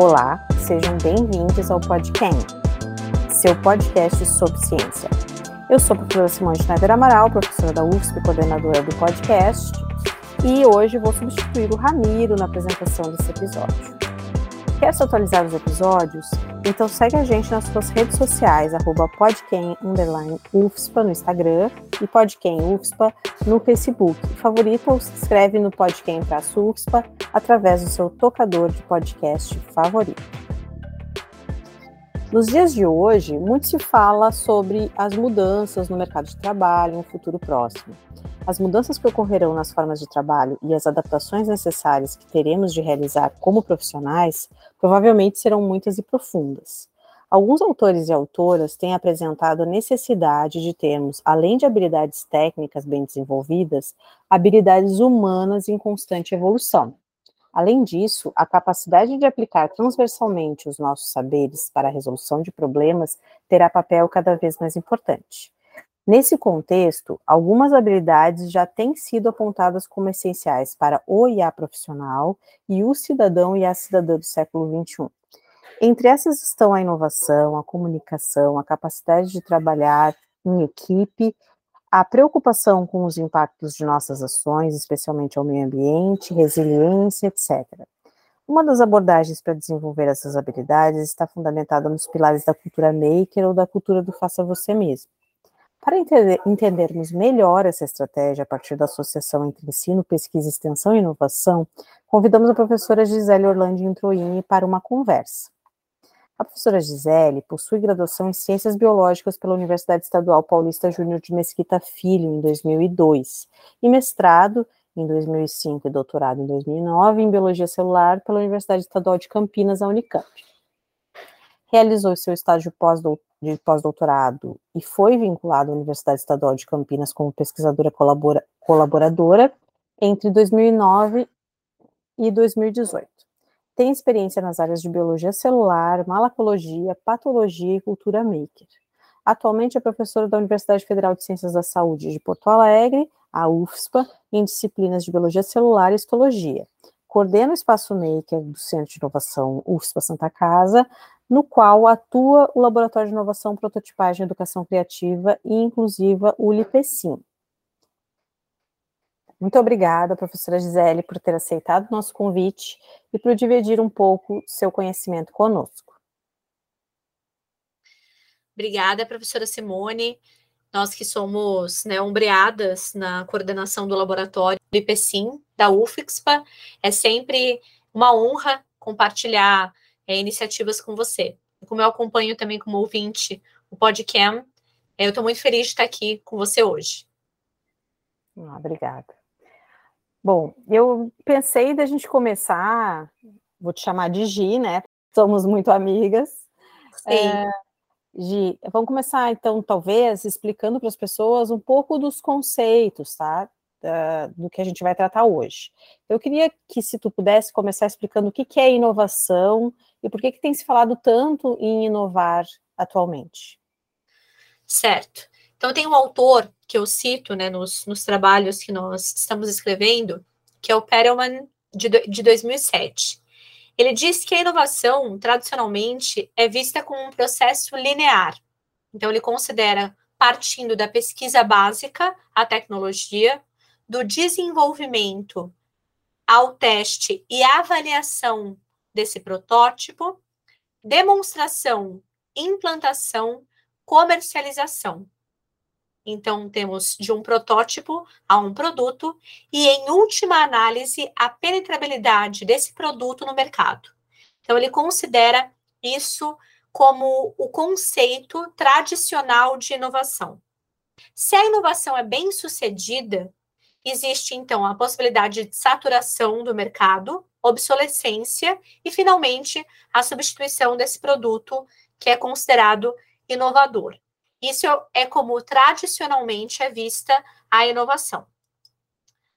Olá, sejam bem-vindos ao Podcam, seu podcast sobre ciência. Eu sou a professora Simone Schneider Amaral, professora da UFSP, coordenadora do podcast, e hoje vou substituir o Ramiro na apresentação desse episódio. Quer se atualizar os episódios? Então segue a gente nas suas redes sociais, arroba no Instagram e Podquem UFSPA no Facebook. Favorita ou se inscreve no Podquem para UFSPA através do seu tocador de podcast favorito. Nos dias de hoje, muito se fala sobre as mudanças no mercado de trabalho um futuro próximo. As mudanças que ocorrerão nas formas de trabalho e as adaptações necessárias que teremos de realizar como profissionais provavelmente serão muitas e profundas. Alguns autores e autoras têm apresentado a necessidade de termos, além de habilidades técnicas bem desenvolvidas, habilidades humanas em constante evolução. Além disso, a capacidade de aplicar transversalmente os nossos saberes para a resolução de problemas terá papel cada vez mais importante. Nesse contexto, algumas habilidades já têm sido apontadas como essenciais para o IA profissional e o cidadão e a cidadã do século XXI. Entre essas estão a inovação, a comunicação, a capacidade de trabalhar em equipe, a preocupação com os impactos de nossas ações, especialmente ao meio ambiente, resiliência, etc. Uma das abordagens para desenvolver essas habilidades está fundamentada nos pilares da cultura maker ou da cultura do faça você mesmo. Para entender, entendermos melhor essa estratégia a partir da associação entre ensino, pesquisa, extensão e inovação, convidamos a professora Gisele Orlando Introini para uma conversa. A professora Gisele possui graduação em Ciências Biológicas pela Universidade Estadual Paulista Júnior de Mesquita Filho, em 2002, e mestrado em 2005 e doutorado em 2009 em Biologia Celular pela Universidade Estadual de Campinas, a Unicamp. Realizou seu estágio pós-doutorado de pós-doutorado e foi vinculado à Universidade Estadual de Campinas como pesquisadora colabora, colaboradora entre 2009 e 2018. Tem experiência nas áreas de biologia celular, malacologia, patologia e cultura maker. Atualmente é professora da Universidade Federal de Ciências da Saúde de Porto Alegre, a UFSPA, em disciplinas de biologia celular e histologia. Coordena o espaço maker do Centro de Inovação UFSPA Santa Casa, no qual atua o Laboratório de Inovação, Prototipagem e Educação Criativa e Inclusiva, o LIPECIM. Muito obrigada, professora Gisele, por ter aceitado o nosso convite e por dividir um pouco seu conhecimento conosco. Obrigada, professora Simone. Nós que somos né, ombreadas na coordenação do laboratório do IPCIM, da UFIXPA, é sempre uma honra compartilhar é, iniciativas com você. Como eu acompanho também como ouvinte o podcast, é, eu estou muito feliz de estar aqui com você hoje. Ah, obrigada. Bom, eu pensei da gente começar, vou te chamar de Gi, né? Somos muito amigas. Sim. É, Gi, vamos começar então, talvez, explicando para as pessoas um pouco dos conceitos, tá? Da, do que a gente vai tratar hoje. Eu queria que, se tu pudesse começar explicando o que, que é inovação e por que, que tem se falado tanto em inovar atualmente? Certo. Então, tem um autor que eu cito né, nos, nos trabalhos que nós estamos escrevendo, que é o Perelman, de, de 2007. Ele diz que a inovação, tradicionalmente, é vista como um processo linear. Então, ele considera partindo da pesquisa básica à tecnologia, do desenvolvimento ao teste e avaliação desse protótipo, demonstração, implantação, comercialização. Então, temos de um protótipo a um produto e, em última análise, a penetrabilidade desse produto no mercado. Então, ele considera isso como o conceito tradicional de inovação. Se a inovação é bem sucedida, existe então a possibilidade de saturação do mercado, obsolescência e, finalmente, a substituição desse produto que é considerado inovador. Isso é como tradicionalmente é vista a inovação.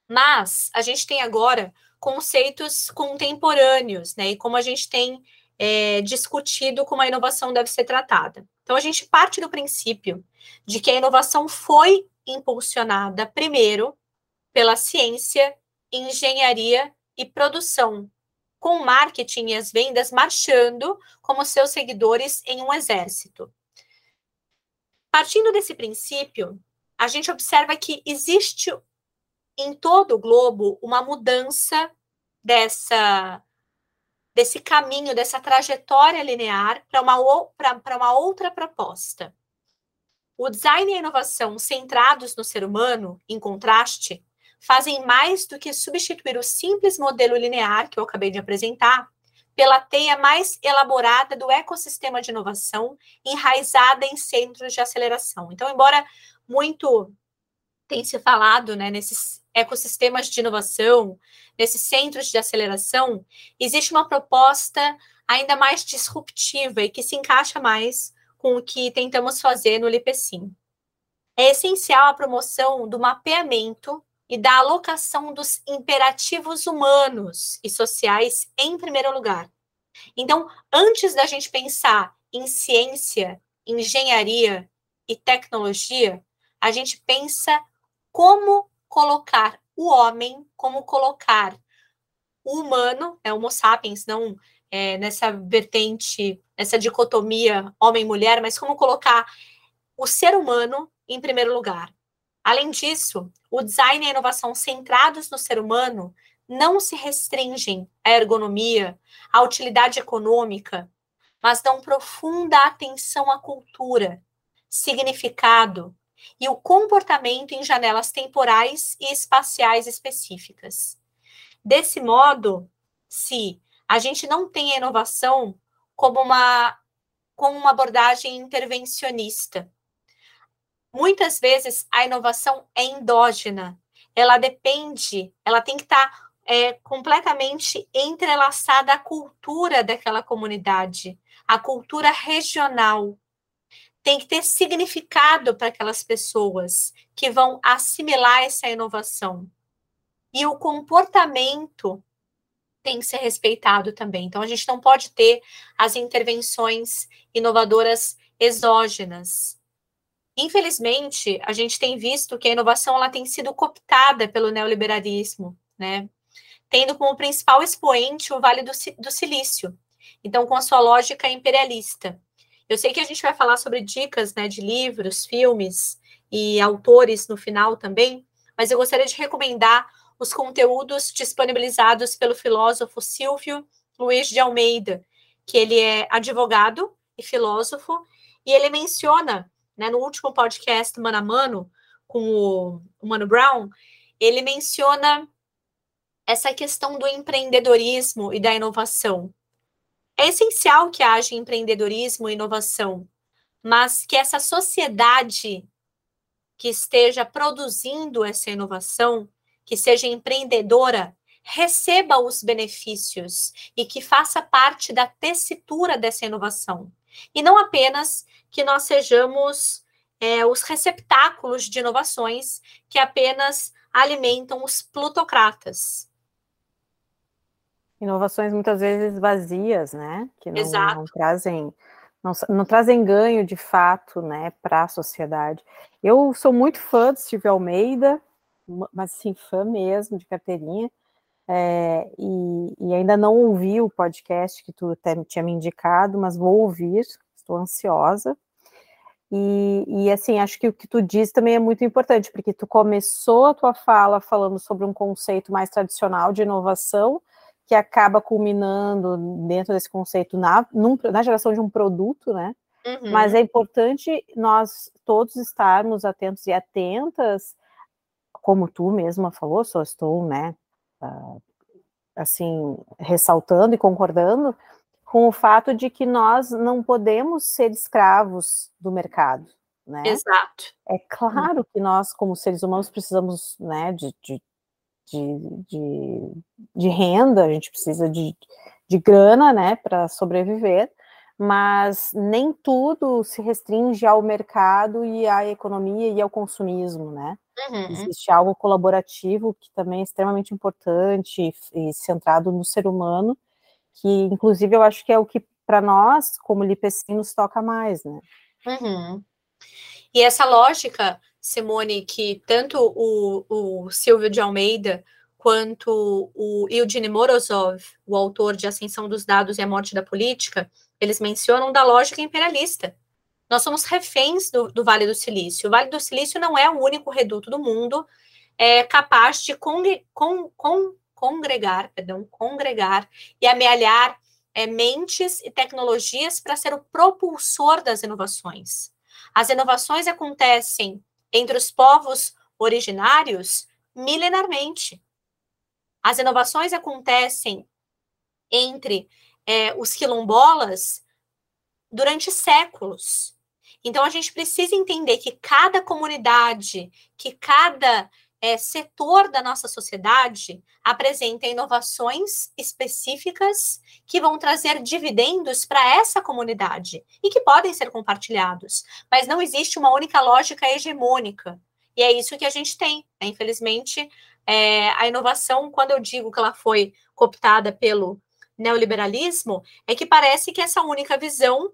Mas a gente tem agora conceitos contemporâneos, né? E como a gente tem é, discutido como a inovação deve ser tratada. Então a gente parte do princípio de que a inovação foi impulsionada primeiro pela ciência, engenharia e produção, com o marketing e as vendas marchando como seus seguidores em um exército. Partindo desse princípio, a gente observa que existe em todo o globo uma mudança dessa desse caminho, dessa trajetória linear para uma, uma outra proposta. O design e a inovação centrados no ser humano, em contraste, fazem mais do que substituir o simples modelo linear que eu acabei de apresentar pela teia mais elaborada do ecossistema de inovação enraizada em centros de aceleração. Então, embora muito tenha se falado né, nesses ecossistemas de inovação, nesses centros de aceleração, existe uma proposta ainda mais disruptiva e que se encaixa mais com o que tentamos fazer no LIPECIM. É essencial a promoção do mapeamento e da alocação dos imperativos humanos e sociais em primeiro lugar. Então, antes da gente pensar em ciência, engenharia e tecnologia, a gente pensa como colocar o homem, como colocar o humano, é Homo sapiens, não é, nessa vertente, nessa dicotomia homem-mulher, mas como colocar o ser humano em primeiro lugar. Além disso, o design e a inovação centrados no ser humano não se restringem à ergonomia, à utilidade econômica, mas dão profunda atenção à cultura, significado e o comportamento em janelas temporais e espaciais específicas. Desse modo, se a gente não tem a inovação como uma, como uma abordagem intervencionista, muitas vezes a inovação é endógena, ela depende, ela tem que estar tá, é, completamente entrelaçada à cultura daquela comunidade, à cultura regional. Tem que ter significado para aquelas pessoas que vão assimilar essa inovação. E o comportamento tem que ser respeitado também. Então, a gente não pode ter as intervenções inovadoras exógenas. Infelizmente, a gente tem visto que a inovação ela tem sido cooptada pelo neoliberalismo, né? Tendo como principal expoente o Vale do, do Silício, então com a sua lógica imperialista. Eu sei que a gente vai falar sobre dicas né, de livros, filmes e autores no final também, mas eu gostaria de recomendar os conteúdos disponibilizados pelo filósofo Silvio Luiz de Almeida, que ele é advogado e filósofo, e ele menciona né, no último podcast Mano a Mano, com o, Mano Brown, ele menciona essa questão do empreendedorismo e da inovação. É essencial que haja empreendedorismo e inovação, mas que essa sociedade que esteja produzindo essa inovação, que seja empreendedora, receba os benefícios e que faça parte da tessitura dessa inovação. E não apenas que nós sejamos é, os receptáculos de inovações que apenas alimentam os plutocratas. Inovações muitas vezes vazias, né? Que não, não trazem não, não, trazem ganho de fato, né, para a sociedade. Eu sou muito fã de Silvio Almeida, mas sim fã mesmo de carteirinha. É, e, e, ainda não ouvi o podcast que tu até tinha me indicado, mas vou ouvir, estou ansiosa. E, e, assim, acho que o que tu diz também é muito importante, porque tu começou a tua fala falando sobre um conceito mais tradicional de inovação, que acaba culminando dentro desse conceito na, num, na geração de um produto, né? Uhum. Mas é importante nós todos estarmos atentos e atentas, como tu mesma falou, só estou, né, assim, ressaltando e concordando, com o fato de que nós não podemos ser escravos do mercado, né? Exato. É claro que nós, como seres humanos, precisamos, né, de, de, de, de, de renda, a gente precisa de, de grana, né, para sobreviver, mas nem tudo se restringe ao mercado e à economia e ao consumismo, né? Uhum. Existe algo colaborativo que também é extremamente importante e, e centrado no ser humano, que inclusive eu acho que é o que para nós, como LIPECIM, nos toca mais, né? Uhum. E essa lógica, Simone, que tanto o, o Silvio de Almeida quanto o Eugene Morozov, o autor de Ascensão dos Dados e a Morte da Política, eles mencionam da lógica imperialista. Nós somos reféns do, do Vale do Silício. O Vale do Silício não é o único reduto do mundo é, capaz de con, con, con, congregar, perdão, congregar e amealhar é, mentes e tecnologias para ser o propulsor das inovações. As inovações acontecem entre os povos originários milenarmente. As inovações acontecem entre é, os quilombolas durante séculos. Então, a gente precisa entender que cada comunidade, que cada é, setor da nossa sociedade apresenta inovações específicas que vão trazer dividendos para essa comunidade e que podem ser compartilhados. Mas não existe uma única lógica hegemônica. E é isso que a gente tem. Né? Infelizmente, é, a inovação, quando eu digo que ela foi cooptada pelo neoliberalismo, é que parece que essa única visão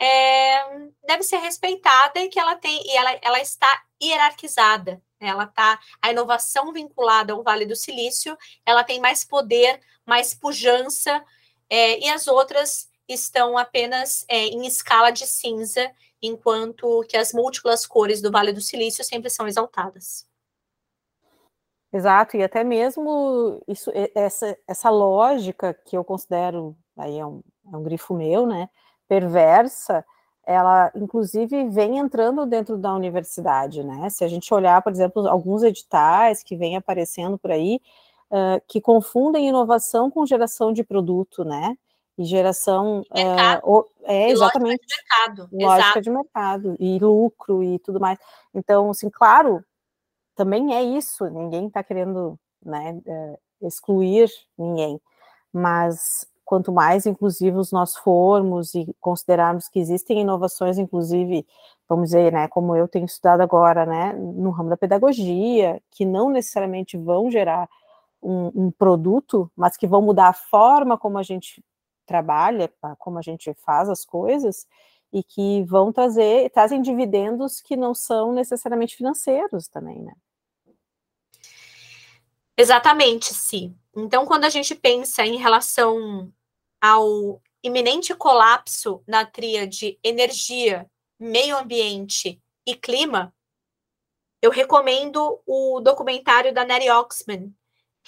é, deve ser respeitada e que ela tem e ela, ela está hierarquizada. Né? Ela tá a inovação vinculada ao Vale do Silício, ela tem mais poder, mais pujança, é, e as outras estão apenas é, em escala de cinza, enquanto que as múltiplas cores do Vale do Silício sempre são exaltadas. Exato, e até mesmo isso, essa, essa lógica que eu considero, aí é um, é um grifo meu, né, perversa, ela inclusive vem entrando dentro da universidade, né? Se a gente olhar, por exemplo, alguns editais que vêm aparecendo por aí, uh, que confundem inovação com geração de produto, né? E geração uh, é exatamente lógica de mercado, lógica Exato. de mercado e lucro e tudo mais. Então, assim, claro, também é isso. Ninguém está querendo, né, uh, excluir ninguém, mas quanto mais inclusivos nós formos e considerarmos que existem inovações, inclusive, vamos dizer, né, como eu tenho estudado agora, né, no ramo da pedagogia, que não necessariamente vão gerar um, um produto, mas que vão mudar a forma como a gente trabalha, como a gente faz as coisas, e que vão trazer, trazem dividendos que não são necessariamente financeiros também, né? Exatamente, sim. Então, quando a gente pensa em relação ao iminente colapso na tríade energia, meio ambiente e clima, eu recomendo o documentário da Nettie Oxman,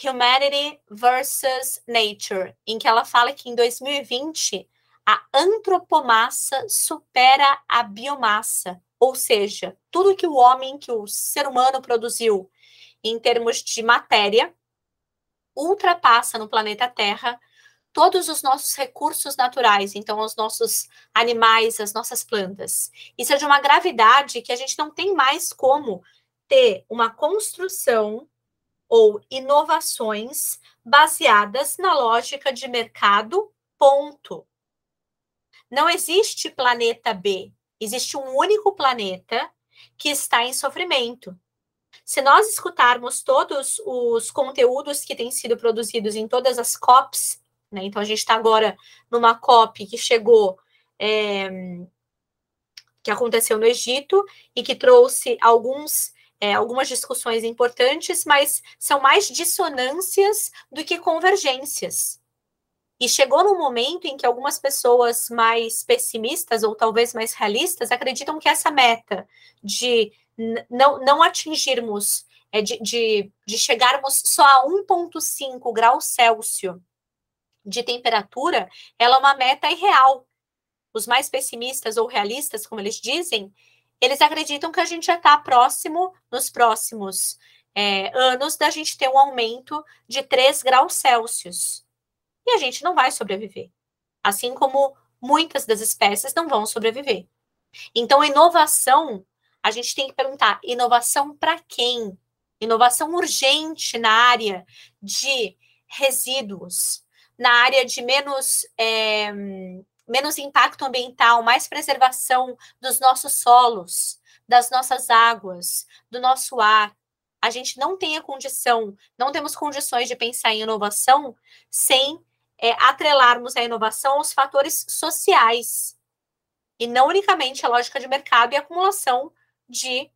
Humanity versus Nature, em que ela fala que em 2020 a antropomassa supera a biomassa, ou seja, tudo que o homem, que o ser humano produziu em termos de matéria, ultrapassa no planeta Terra todos os nossos recursos naturais, então os nossos animais, as nossas plantas. Isso é de uma gravidade que a gente não tem mais como ter uma construção ou inovações baseadas na lógica de mercado, ponto. Não existe planeta B, existe um único planeta que está em sofrimento. Se nós escutarmos todos os conteúdos que têm sido produzidos em todas as COPs né? Então, a gente está agora numa COP que chegou, é, que aconteceu no Egito e que trouxe alguns, é, algumas discussões importantes, mas são mais dissonâncias do que convergências. E chegou num momento em que algumas pessoas mais pessimistas ou talvez mais realistas acreditam que essa meta de não, não atingirmos, é, de, de, de chegarmos só a 1,5 graus Celsius de temperatura, ela é uma meta irreal. Os mais pessimistas ou realistas, como eles dizem, eles acreditam que a gente já está próximo, nos próximos é, anos, da gente ter um aumento de 3 graus Celsius. E a gente não vai sobreviver. Assim como muitas das espécies não vão sobreviver. Então, inovação, a gente tem que perguntar: inovação para quem? Inovação urgente na área de resíduos, na área de menos, é, menos impacto ambiental, mais preservação dos nossos solos, das nossas águas, do nosso ar. A gente não tem a condição, não temos condições de pensar em inovação sem é, atrelarmos a inovação aos fatores sociais e não unicamente a lógica de mercado e acumulação de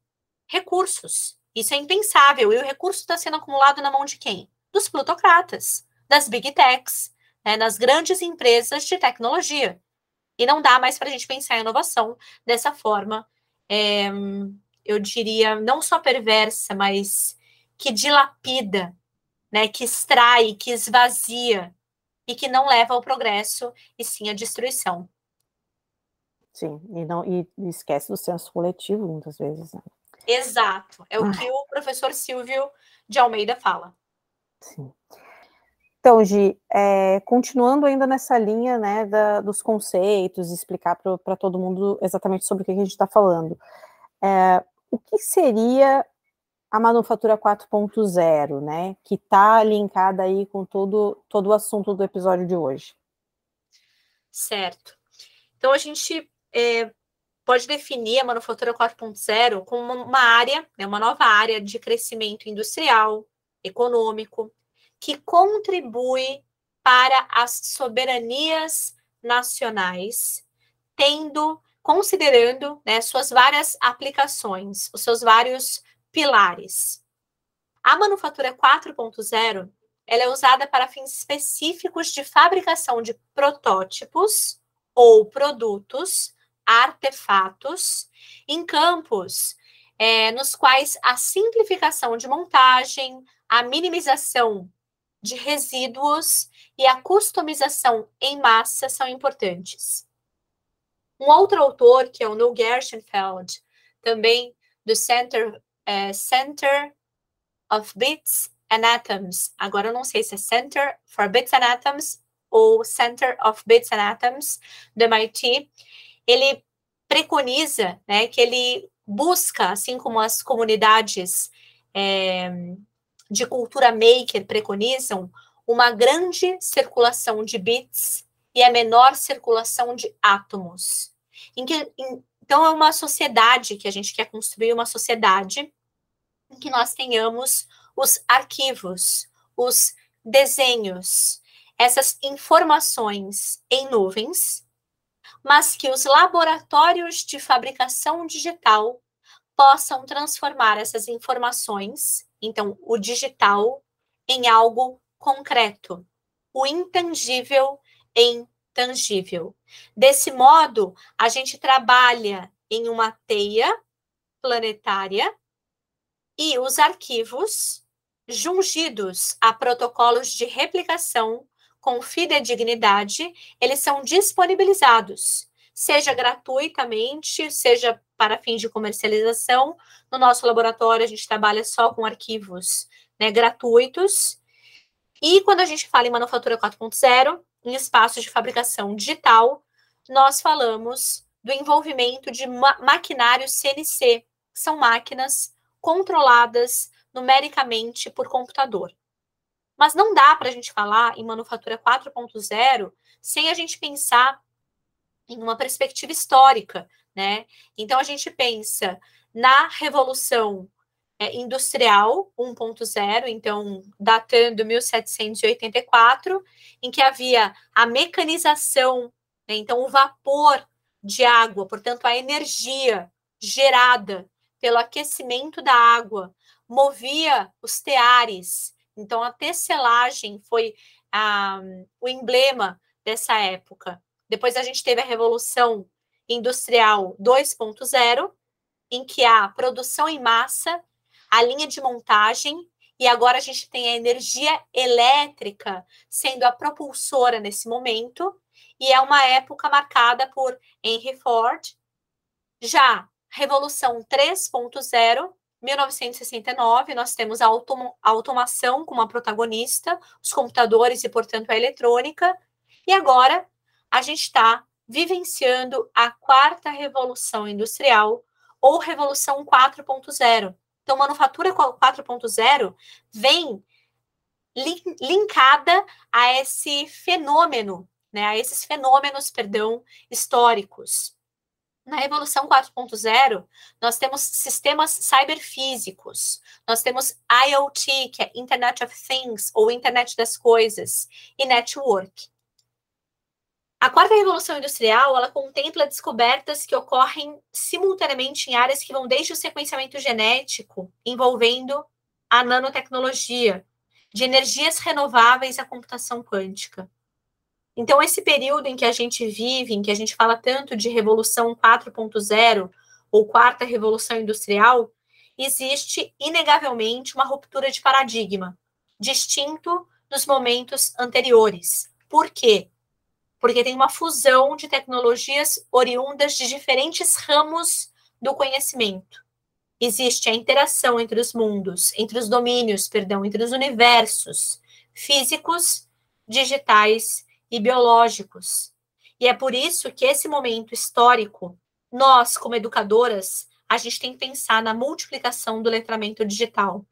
recursos. Isso é impensável. E o recurso está sendo acumulado na mão de quem? dos plutocratas, das big techs, né, nas grandes empresas de tecnologia. E não dá mais para a gente pensar em inovação dessa forma, é, eu diria, não só perversa, mas que dilapida, né, que extrai, que esvazia e que não leva ao progresso e sim à destruição. Sim, e não e esquece do senso coletivo muitas vezes. Né? Exato, é o que o professor Silvio de Almeida fala. Sim. Então, Gi, é, continuando ainda nessa linha né, da, dos conceitos, explicar para todo mundo exatamente sobre o que a gente está falando. É, o que seria a manufatura 4.0, né, que está linkada aí com todo, todo o assunto do episódio de hoje? Certo. Então, a gente é, pode definir a manufatura 4.0 como uma área, né, uma nova área de crescimento industrial, econômico, que contribui para as soberanias nacionais, tendo, considerando né, suas várias aplicações, os seus vários pilares. A manufatura 4.0 ela é usada para fins específicos de fabricação de protótipos ou produtos, artefatos, em campos é, nos quais a simplificação de montagem, a minimização de resíduos e a customização em massa são importantes. Um outro autor, que é o Neil Gershenfeld, também do Center, é, Center of Bits and Atoms, agora eu não sei se é Center for Bits and Atoms ou Center of Bits and Atoms, do MIT, ele preconiza né, que ele busca, assim como as comunidades é, de cultura maker preconizam uma grande circulação de bits e a menor circulação de átomos. Em que, em, então, é uma sociedade que a gente quer construir, uma sociedade em que nós tenhamos os arquivos, os desenhos, essas informações em nuvens, mas que os laboratórios de fabricação digital possam transformar essas informações então, o digital em algo concreto, o intangível em tangível. Desse modo, a gente trabalha em uma teia planetária e os arquivos jungidos a protocolos de replicação com fidedignidade, eles são disponibilizados, seja gratuitamente, seja para fins de comercialização. No nosso laboratório, a gente trabalha só com arquivos né, gratuitos. E quando a gente fala em manufatura 4.0, em espaços de fabricação digital, nós falamos do envolvimento de ma maquinários CNC, que são máquinas controladas numericamente por computador. Mas não dá para a gente falar em manufatura 4.0 sem a gente pensar em uma perspectiva histórica, né? Então a gente pensa na revolução é, industrial 1.0, então datando 1784, em que havia a mecanização, né? então o vapor de água, portanto a energia gerada pelo aquecimento da água movia os teares. Então a tecelagem foi a, o emblema dessa época. Depois a gente teve a revolução industrial 2.0, em que há produção em massa, a linha de montagem, e agora a gente tem a energia elétrica sendo a propulsora nesse momento, e é uma época marcada por Henry Ford. Já Revolução 3.0, 1969, nós temos a, automa a automação como a protagonista, os computadores e, portanto, a eletrônica. E agora a gente está vivenciando a quarta revolução industrial ou revolução 4.0. Então, manufatura 4.0 vem linkada a esse fenômeno, né, a esses fenômenos, perdão, históricos. Na Revolução 4.0, nós temos sistemas cyberfísicos, nós temos IoT, que é Internet of Things, ou Internet das Coisas, e Network. A quarta revolução industrial, ela contempla descobertas que ocorrem simultaneamente em áreas que vão desde o sequenciamento genético, envolvendo a nanotecnologia, de energias renováveis à computação quântica. Então, esse período em que a gente vive, em que a gente fala tanto de revolução 4.0 ou quarta revolução industrial, existe inegavelmente uma ruptura de paradigma, distinto dos momentos anteriores. Por quê? Porque tem uma fusão de tecnologias oriundas de diferentes ramos do conhecimento. Existe a interação entre os mundos, entre os domínios, perdão, entre os universos físicos, digitais e biológicos. E é por isso que esse momento histórico, nós, como educadoras, a gente tem que pensar na multiplicação do letramento digital.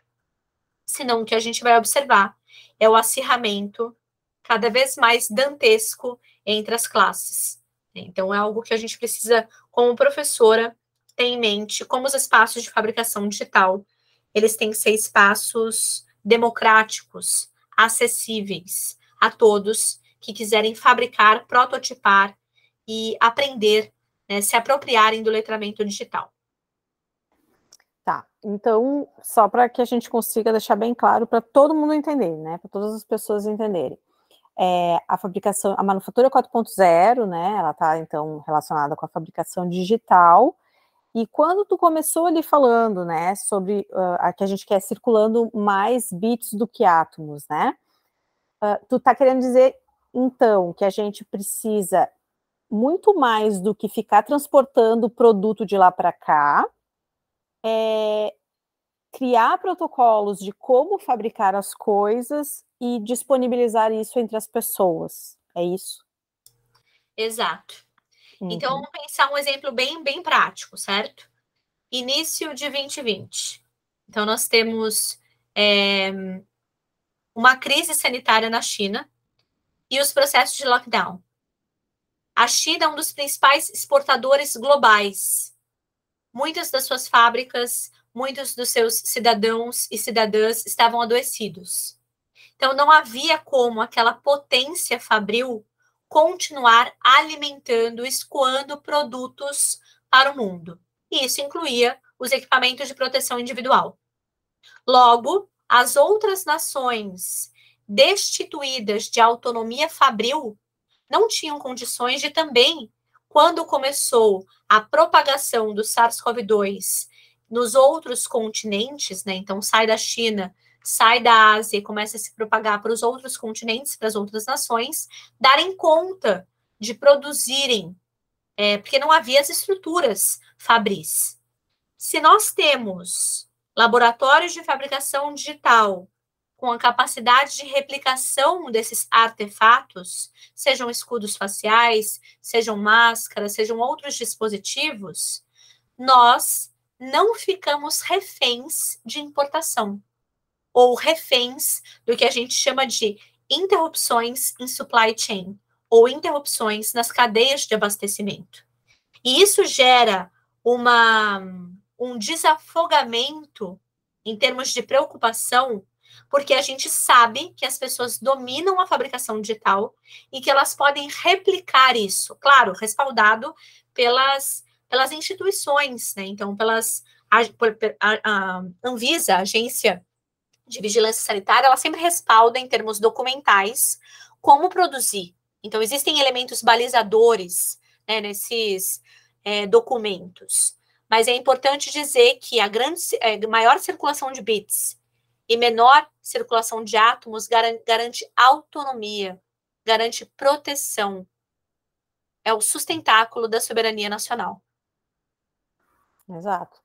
Senão, o que a gente vai observar é o acirramento cada vez mais dantesco entre as classes. Então, é algo que a gente precisa, como professora, ter em mente como os espaços de fabricação digital, eles têm que ser espaços democráticos, acessíveis a todos que quiserem fabricar, prototipar e aprender, né, se apropriarem do letramento digital. Tá, então, só para que a gente consiga deixar bem claro para todo mundo entender, né, para todas as pessoas entenderem. É, a fabricação, a manufatura 4.0, né, ela está, então, relacionada com a fabricação digital, e quando tu começou ali falando, né, sobre uh, que a gente quer circulando mais bits do que átomos, né, uh, tu tá querendo dizer então, que a gente precisa muito mais do que ficar transportando o produto de lá para cá, é, criar protocolos de como fabricar as coisas e disponibilizar isso entre as pessoas. É isso? Exato. Então, uhum. Então, vamos pensar um exemplo bem, bem prático, certo? Início de 2020. Então, nós temos é, uma crise sanitária na China, e os processos de lockdown. A China é um dos principais exportadores globais. Muitas das suas fábricas, muitos dos seus cidadãos e cidadãs estavam adoecidos. Então, não havia como aquela potência fabril continuar alimentando, escoando produtos para o mundo. E isso incluía os equipamentos de proteção individual. Logo, as outras nações destituídas de autonomia fabril não tinham condições de também, quando começou a propagação do SARS-CoV-2 nos outros continentes, né? Então sai da China, sai da Ásia e começa a se propagar para os outros continentes, para as outras nações, darem conta de produzirem, é, porque não havia as estruturas fabris. Se nós temos laboratórios de fabricação digital com a capacidade de replicação desses artefatos, sejam escudos faciais, sejam máscaras, sejam outros dispositivos, nós não ficamos reféns de importação ou reféns do que a gente chama de interrupções em supply chain ou interrupções nas cadeias de abastecimento. E isso gera uma, um desafogamento em termos de preocupação porque a gente sabe que as pessoas dominam a fabricação digital e que elas podem replicar isso, claro, respaldado pelas, pelas instituições, né? Então, pelas a, a, a Anvisa, a Agência de Vigilância Sanitária, ela sempre respalda em termos documentais como produzir. Então, existem elementos balizadores né, nesses é, documentos. Mas é importante dizer que a grande, é, maior circulação de bits e menor circulação de átomos garante autonomia, garante proteção. É o sustentáculo da soberania nacional. Exato.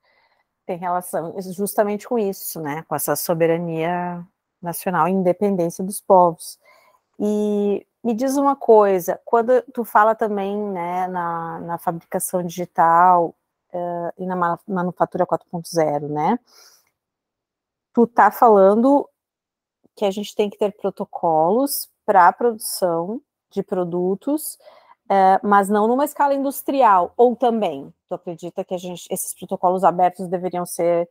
Tem relação justamente com isso, né? Com essa soberania nacional e independência dos povos. E me diz uma coisa, quando tu fala também né, na, na fabricação digital uh, e na manufatura 4.0, né? Tu tá falando que a gente tem que ter protocolos para a produção de produtos, é, mas não numa escala industrial, ou também, tu acredita que a gente, esses protocolos abertos deveriam ser,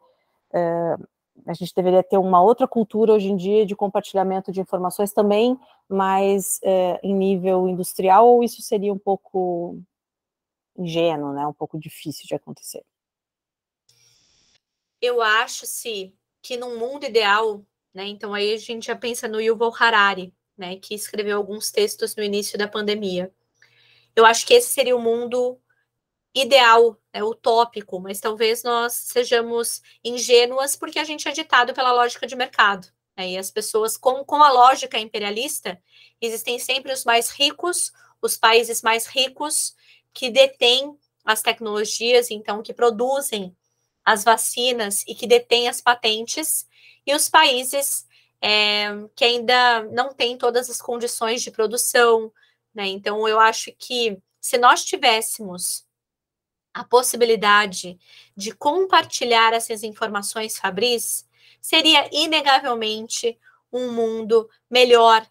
é, a gente deveria ter uma outra cultura hoje em dia de compartilhamento de informações também, mas é, em nível industrial, ou isso seria um pouco ingênuo, né, um pouco difícil de acontecer? Eu acho, sim, que num mundo ideal né? Então aí a gente já pensa no Yuval Harari, né, que escreveu alguns textos no início da pandemia. Eu acho que esse seria o mundo ideal, né, utópico, mas talvez nós sejamos ingênuas porque a gente é ditado pela lógica de mercado. Né, e as pessoas, com, com a lógica imperialista, existem sempre os mais ricos, os países mais ricos que detêm as tecnologias, então, que produzem as vacinas e que detêm as patentes, e os países é, que ainda não têm todas as condições de produção. Né? Então, eu acho que se nós tivéssemos a possibilidade de compartilhar essas informações Fabris, seria inegavelmente um mundo melhor,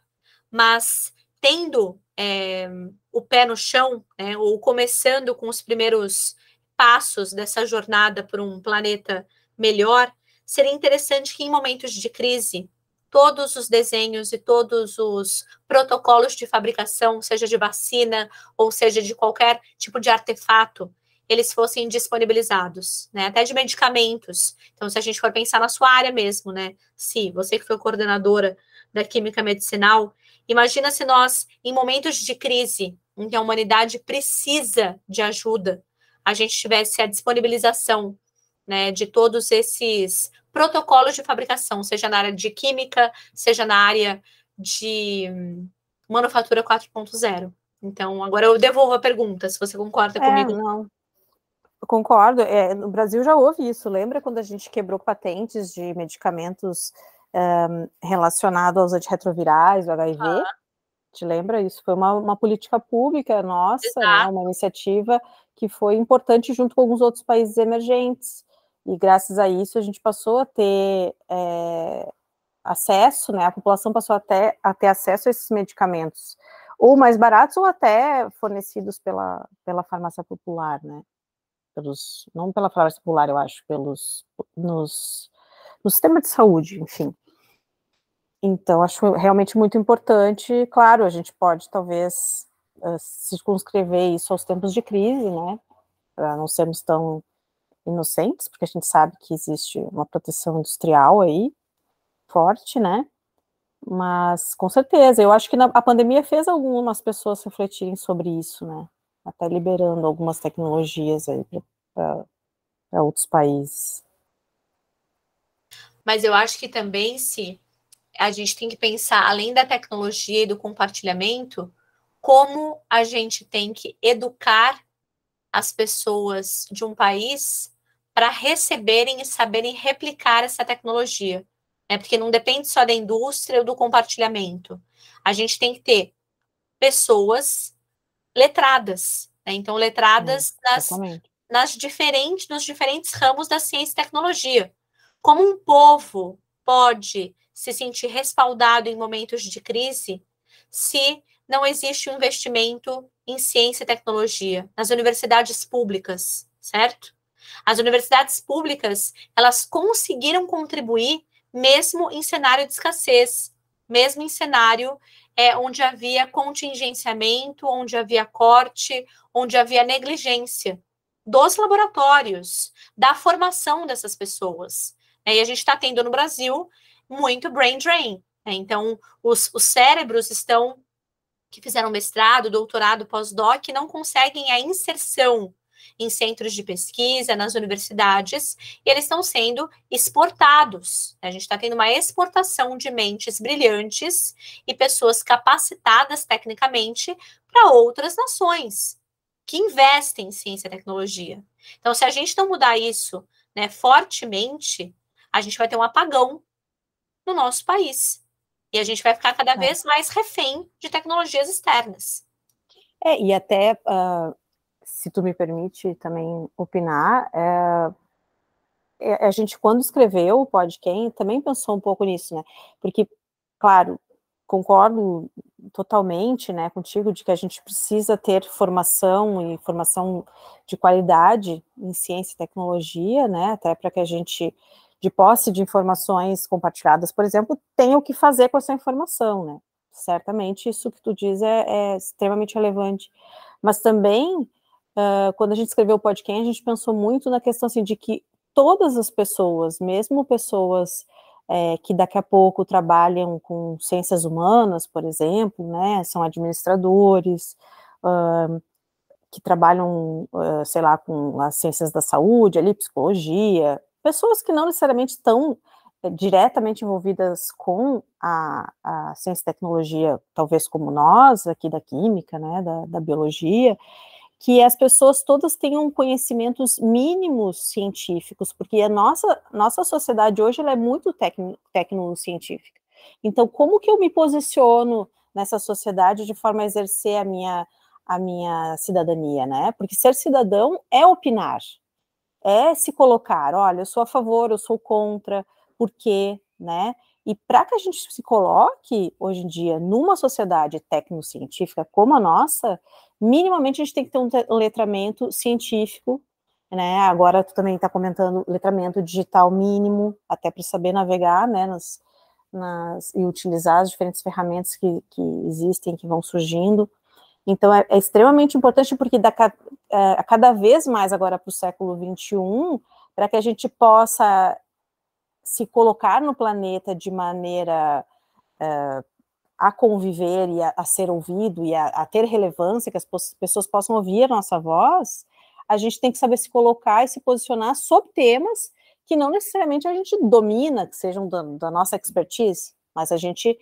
mas tendo é, o pé no chão, né, ou começando com os primeiros passos dessa jornada para um planeta melhor, seria interessante que em momentos de crise, todos os desenhos e todos os protocolos de fabricação, seja de vacina ou seja de qualquer tipo de artefato, eles fossem disponibilizados, né? Até de medicamentos. Então, se a gente for pensar na sua área mesmo, né? Se você que foi coordenadora da química medicinal, imagina se nós, em momentos de crise, em que a humanidade precisa de ajuda, a gente tivesse a disponibilização, né, de todos esses protocolos de fabricação, seja na área de química, seja na área de manufatura 4.0. Então, agora eu devolvo a pergunta, se você concorda é, comigo. Não, Concordo. É, no Brasil já houve isso. Lembra quando a gente quebrou patentes de medicamentos um, relacionados aos antirretrovirais, o HIV? Ah. Te lembra? Isso foi uma, uma política pública nossa, né, uma iniciativa que foi importante junto com alguns outros países emergentes. E graças a isso a gente passou a ter é, acesso, né? A população passou até a ter acesso a esses medicamentos, ou mais baratos ou até fornecidos pela, pela farmácia popular, né? pelos, não pela farmácia popular, eu acho, pelos, nos, no sistema de saúde, enfim. Então, acho realmente muito importante, claro, a gente pode talvez uh, circunscrever isso aos tempos de crise, né, para não sermos tão inocentes, porque a gente sabe que existe uma proteção industrial aí, forte, né, mas com certeza, eu acho que na, a pandemia fez algumas pessoas refletirem sobre isso, né, até liberando algumas tecnologias aí para outros países. Mas eu acho que também se a gente tem que pensar, além da tecnologia e do compartilhamento, como a gente tem que educar as pessoas de um país para receberem e saberem replicar essa tecnologia. Né? Porque não depende só da indústria ou do compartilhamento. A gente tem que ter pessoas letradas, né? então letradas é, nas, nas diferentes, nos diferentes ramos da ciência e tecnologia. Como um povo pode se sentir respaldado em momentos de crise se não existe um investimento em ciência e tecnologia nas universidades públicas, certo? As universidades públicas, elas conseguiram contribuir mesmo em cenário de escassez, mesmo em cenário é, onde havia contingenciamento, onde havia corte, onde havia negligência dos laboratórios, da formação dessas pessoas. Né? E a gente está tendo no Brasil muito brain drain. Né? Então, os, os cérebros estão que fizeram mestrado, doutorado, pós-doc, não conseguem a inserção em centros de pesquisa, nas universidades, e eles estão sendo exportados. A gente está tendo uma exportação de mentes brilhantes e pessoas capacitadas tecnicamente para outras nações que investem em ciência e tecnologia. Então, se a gente não mudar isso né, fortemente, a gente vai ter um apagão no nosso país. E a gente vai ficar cada é. vez mais refém de tecnologias externas. É, e até, uh, se tu me permite também opinar, é, a gente, quando escreveu o podcast, também pensou um pouco nisso, né? Porque, claro, concordo totalmente, né, contigo de que a gente precisa ter formação e formação de qualidade em ciência e tecnologia, né, até para que a gente, de posse de informações compartilhadas, por exemplo, tenha o que fazer com essa informação, né. Certamente isso que tu diz é, é extremamente relevante, mas também uh, quando a gente escreveu o podcast, a gente pensou muito na questão assim de que todas as pessoas, mesmo pessoas é, que daqui a pouco trabalham com ciências humanas, por exemplo, né, são administradores, uh, que trabalham, uh, sei lá, com as ciências da saúde, ali, psicologia, pessoas que não necessariamente estão é, diretamente envolvidas com a, a ciência e tecnologia, talvez como nós, aqui da química, né, da, da biologia, que as pessoas todas tenham conhecimentos mínimos científicos, porque a nossa, nossa sociedade hoje ela é muito tecno, tecnocientífica. Então, como que eu me posiciono nessa sociedade de forma a exercer a minha, a minha cidadania, né? Porque ser cidadão é opinar, é se colocar, olha, eu sou a favor, eu sou contra, por quê, né? E para que a gente se coloque hoje em dia numa sociedade tecnocientífica como a nossa, minimamente a gente tem que ter um letramento científico, né? Agora tu também está comentando letramento digital mínimo, até para saber navegar, né? Nas, nas, e utilizar as diferentes ferramentas que, que existem, que vão surgindo. Então é, é extremamente importante porque da, é, cada vez mais agora para o século XXI, para que a gente possa se colocar no planeta de maneira uh, a conviver e a, a ser ouvido e a, a, ter relevância, que as pessoas possam ouvir a nossa voz, a gente tem que saber se colocar e se posicionar sobre temas que não necessariamente a gente domina, que sejam da, da nossa expertise, mas a gente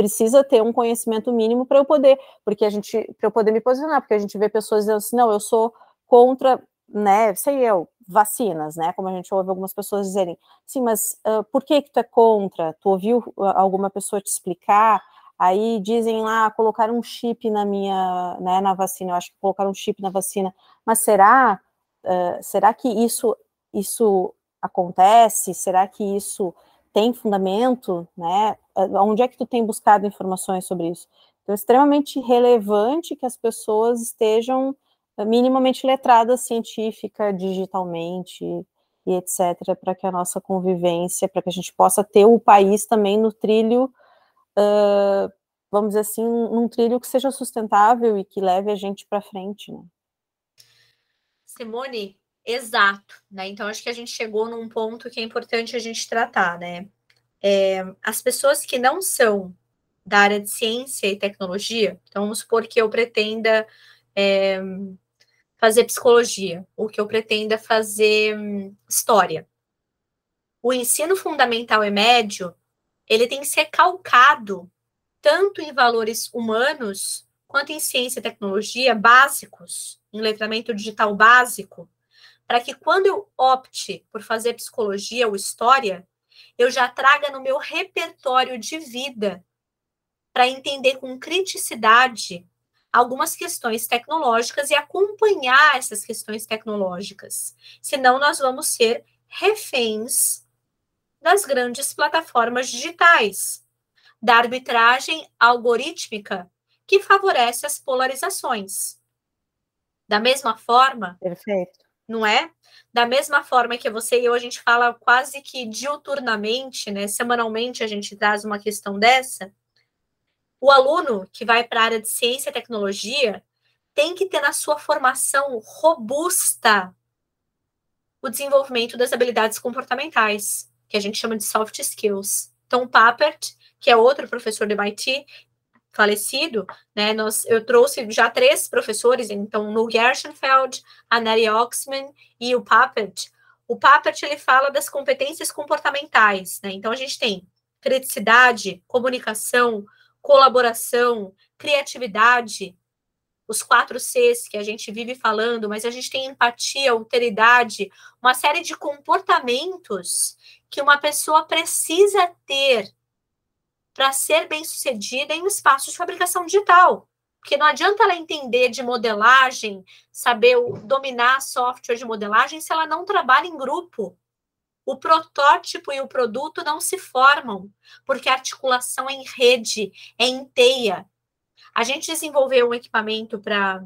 precisa ter um conhecimento mínimo para eu poder, porque a gente, para eu poder me posicionar, porque a gente vê pessoas dizendo assim, não, eu sou contra, né, sei eu, vacinas, né? Como a gente ouve algumas pessoas dizerem, sim, mas uh, por que que tu é contra? Tu ouviu alguma pessoa te explicar? Aí dizem lá, colocar um chip na minha, né, na vacina. Eu acho que colocaram um chip na vacina. Mas será, uh, será que isso, isso acontece? Será que isso tem fundamento, né? Onde é que tu tem buscado informações sobre isso? Então, é extremamente relevante que as pessoas estejam minimamente letrada científica, digitalmente e etc., para que a nossa convivência, para que a gente possa ter o país também no trilho, uh, vamos dizer assim, num trilho que seja sustentável e que leve a gente para frente. Né? Simone, exato, né? Então acho que a gente chegou num ponto que é importante a gente tratar, né? É, as pessoas que não são da área de ciência e tecnologia, então vamos supor que eu pretenda é, fazer psicologia, o que eu pretendo é fazer hum, história. O ensino fundamental e médio, ele tem que ser calcado tanto em valores humanos quanto em ciência e tecnologia básicos, em letramento digital básico, para que quando eu opte por fazer psicologia ou história, eu já traga no meu repertório de vida para entender com criticidade algumas questões tecnológicas e acompanhar essas questões tecnológicas. Senão, nós vamos ser reféns das grandes plataformas digitais, da arbitragem algorítmica que favorece as polarizações. Da mesma forma. Perfeito. Não é? Da mesma forma que você e eu, a gente fala quase que diuturnamente, né? Semanalmente a gente traz uma questão dessa o aluno que vai para a área de ciência e tecnologia tem que ter na sua formação robusta o desenvolvimento das habilidades comportamentais, que a gente chama de soft skills. Então, Papert, que é outro professor do MIT, falecido, né, nós, eu trouxe já três professores, então, no Gershenfeld, a Neri Oxman e o Papert. O Papert, ele fala das competências comportamentais, né, então a gente tem criticidade, comunicação, colaboração, criatividade, os quatro Cs que a gente vive falando, mas a gente tem empatia, alteridade, uma série de comportamentos que uma pessoa precisa ter para ser bem-sucedida em um espaço de fabricação digital. Porque não adianta ela entender de modelagem, saber dominar software de modelagem se ela não trabalha em grupo o protótipo e o produto não se formam, porque a articulação é em rede, é em teia. A gente desenvolveu um equipamento para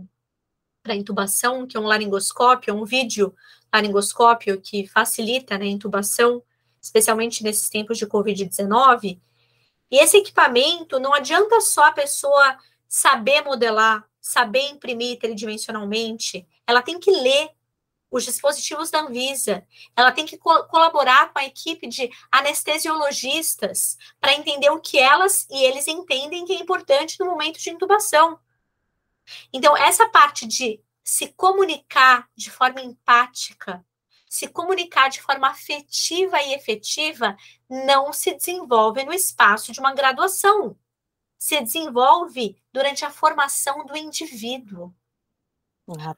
intubação, que é um laringoscópio, um vídeo laringoscópio que facilita né, a intubação, especialmente nesses tempos de Covid-19. E esse equipamento não adianta só a pessoa saber modelar, saber imprimir tridimensionalmente, ela tem que ler os dispositivos da Anvisa. Ela tem que co colaborar com a equipe de anestesiologistas para entender o que elas e eles entendem que é importante no momento de intubação. Então, essa parte de se comunicar de forma empática, se comunicar de forma afetiva e efetiva, não se desenvolve no espaço de uma graduação. Se desenvolve durante a formação do indivíduo.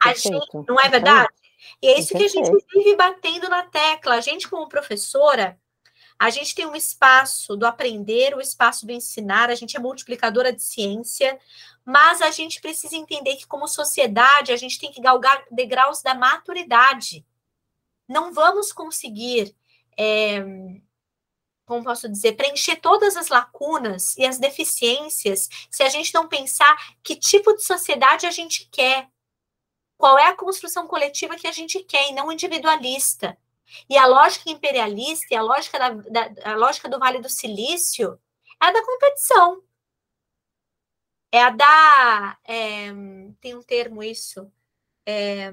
Ah, gente, não é verdade? E é isso que a gente vive batendo na tecla. A gente, como professora, a gente tem um espaço do aprender, o um espaço do ensinar, a gente é multiplicadora de ciência, mas a gente precisa entender que, como sociedade, a gente tem que galgar degraus da maturidade. Não vamos conseguir, é, como posso dizer, preencher todas as lacunas e as deficiências se a gente não pensar que tipo de sociedade a gente quer qual é a construção coletiva que a gente quer e não individualista. E a lógica imperialista e a lógica, da, da, a lógica do Vale do Silício é a da competição. É a da. É, tem um termo isso. É,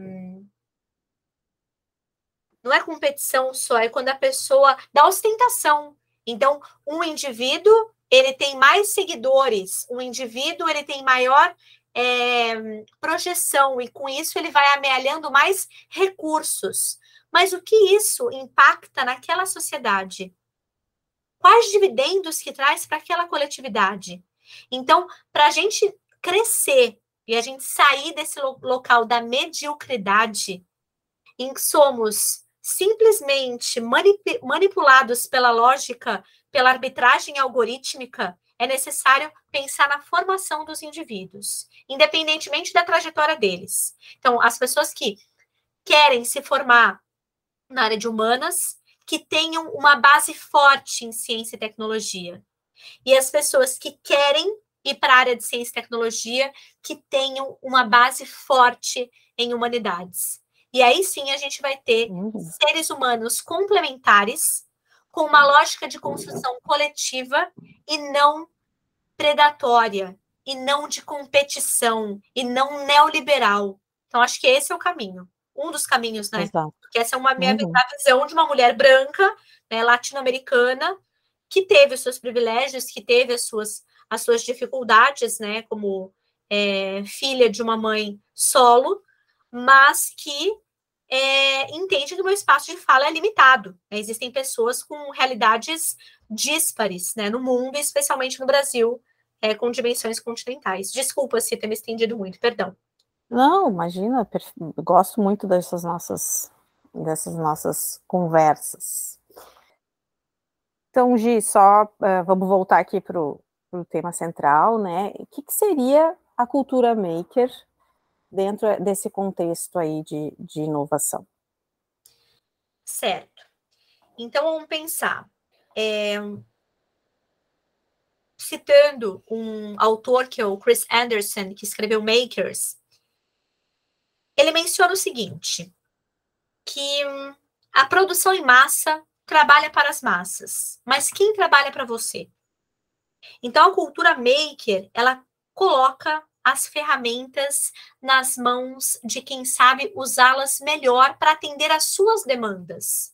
não é competição só, é quando a pessoa. da ostentação. Então, um indivíduo ele tem mais seguidores, um indivíduo ele tem maior é, projeção e com isso ele vai amealhando mais recursos. Mas o que isso impacta naquela sociedade? Quais dividendos que traz para aquela coletividade? Então, para a gente crescer e a gente sair desse local da mediocridade, em que somos simplesmente manipulados pela lógica, pela arbitragem algorítmica, é necessário pensar na formação dos indivíduos, independentemente da trajetória deles. Então, as pessoas que querem se formar na área de humanas, que tenham uma base forte em ciência e tecnologia. E as pessoas que querem ir para a área de ciência e tecnologia, que tenham uma base forte em humanidades. E aí sim a gente vai ter uhum. seres humanos complementares, com uma lógica de construção coletiva e não predatória, e não de competição, e não neoliberal. Então, acho que esse é o caminho. Um dos caminhos, né? Exato. Porque essa é uma minha uhum. visão de uma mulher branca, né, latino-americana, que teve os seus privilégios, que teve as suas, as suas dificuldades, né? Como é, filha de uma mãe solo, mas que é, entende que o meu espaço de fala é limitado. Né? Existem pessoas com realidades díspares né, no mundo, especialmente no Brasil, é, com dimensões continentais. Desculpa se ter me estendido muito, perdão. Não, imagina, gosto muito dessas nossas, dessas nossas conversas. Então, Gi, só uh, vamos voltar aqui para o tema central, né? O que, que seria a cultura maker dentro desse contexto aí de, de inovação? Certo. Então, vamos pensar. É, citando um autor que é o Chris Anderson, que escreveu Makers, ele menciona o seguinte: que a produção em massa trabalha para as massas, mas quem trabalha para você? Então a cultura maker, ela coloca as ferramentas nas mãos de quem sabe usá-las melhor para atender às suas demandas.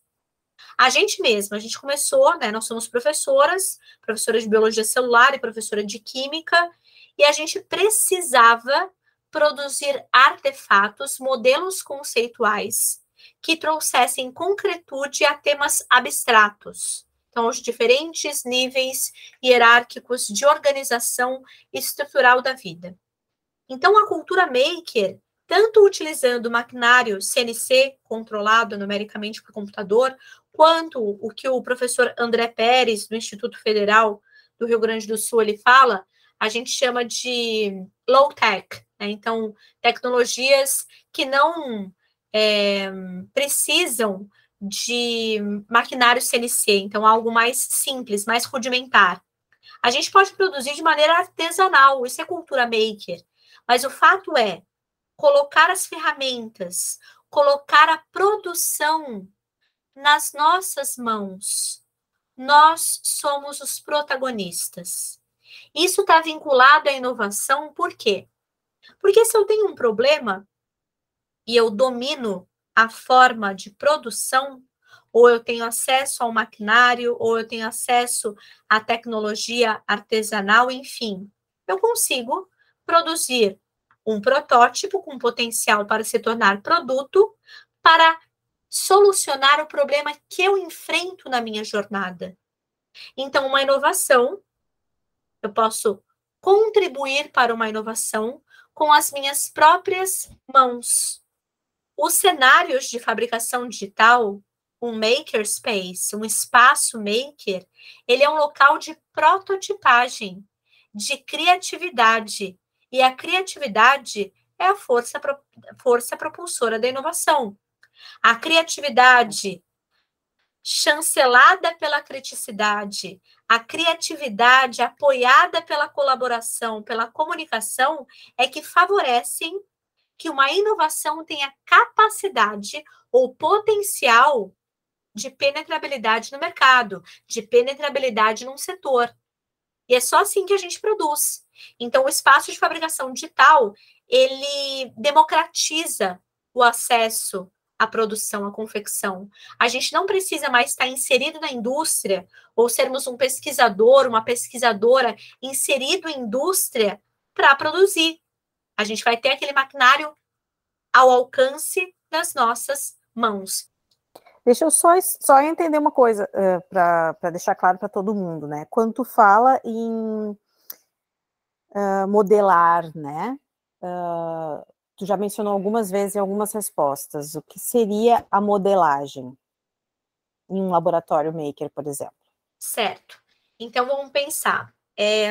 A gente mesma, a gente começou, né? Nós somos professoras, professora de biologia celular e professora de química, e a gente precisava produzir artefatos, modelos conceituais que trouxessem concretude a temas abstratos. Então, os diferentes níveis hierárquicos de organização estrutural da vida. Então, a cultura maker, tanto utilizando maquinário CNC, controlado numericamente por computador, quanto o que o professor André Pérez, do Instituto Federal do Rio Grande do Sul, ele fala, a gente chama de low tech, né? Então, tecnologias que não é, precisam de maquinário CNC, então algo mais simples, mais rudimentar. A gente pode produzir de maneira artesanal, isso é cultura maker. Mas o fato é colocar as ferramentas, colocar a produção nas nossas mãos. Nós somos os protagonistas. Isso está vinculado à inovação, por quê? Porque se eu tenho um problema e eu domino a forma de produção, ou eu tenho acesso ao maquinário, ou eu tenho acesso à tecnologia artesanal, enfim, eu consigo produzir um protótipo com potencial para se tornar produto para solucionar o problema que eu enfrento na minha jornada. Então, uma inovação, eu posso contribuir para uma inovação com as minhas próprias mãos. Os cenários de fabricação digital, um makerspace, um espaço maker, ele é um local de prototipagem, de criatividade. E a criatividade é a força, força propulsora da inovação. A criatividade chancelada pela criticidade, a criatividade apoiada pela colaboração, pela comunicação, é que favorecem que uma inovação tenha capacidade ou potencial de penetrabilidade no mercado, de penetrabilidade num setor. E é só assim que a gente produz. Então, o espaço de fabricação digital, ele democratiza o acesso à produção, à confecção. A gente não precisa mais estar inserido na indústria ou sermos um pesquisador, uma pesquisadora inserido em indústria para produzir. A gente vai ter aquele maquinário ao alcance das nossas mãos. Deixa eu só, só entender uma coisa uh, eh, para deixar claro para todo mundo, né? Quando tu fala em uh, modelar, né? Uh, tu já mencionou algumas vezes em algumas respostas o que seria a modelagem em um laboratório maker, por exemplo. Certo. Então vamos pensar. É,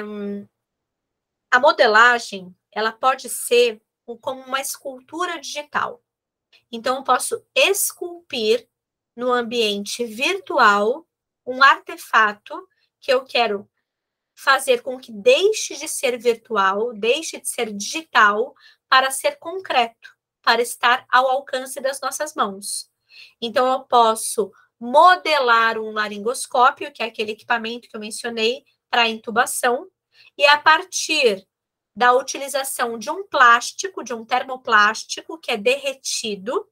a modelagem ela pode ser como uma escultura digital. Então eu posso esculpir no ambiente virtual um artefato que eu quero fazer com que deixe de ser virtual, deixe de ser digital, para ser concreto, para estar ao alcance das nossas mãos. Então, eu posso modelar um laringoscópio, que é aquele equipamento que eu mencionei, para intubação, e a partir da utilização de um plástico, de um termoplástico que é derretido,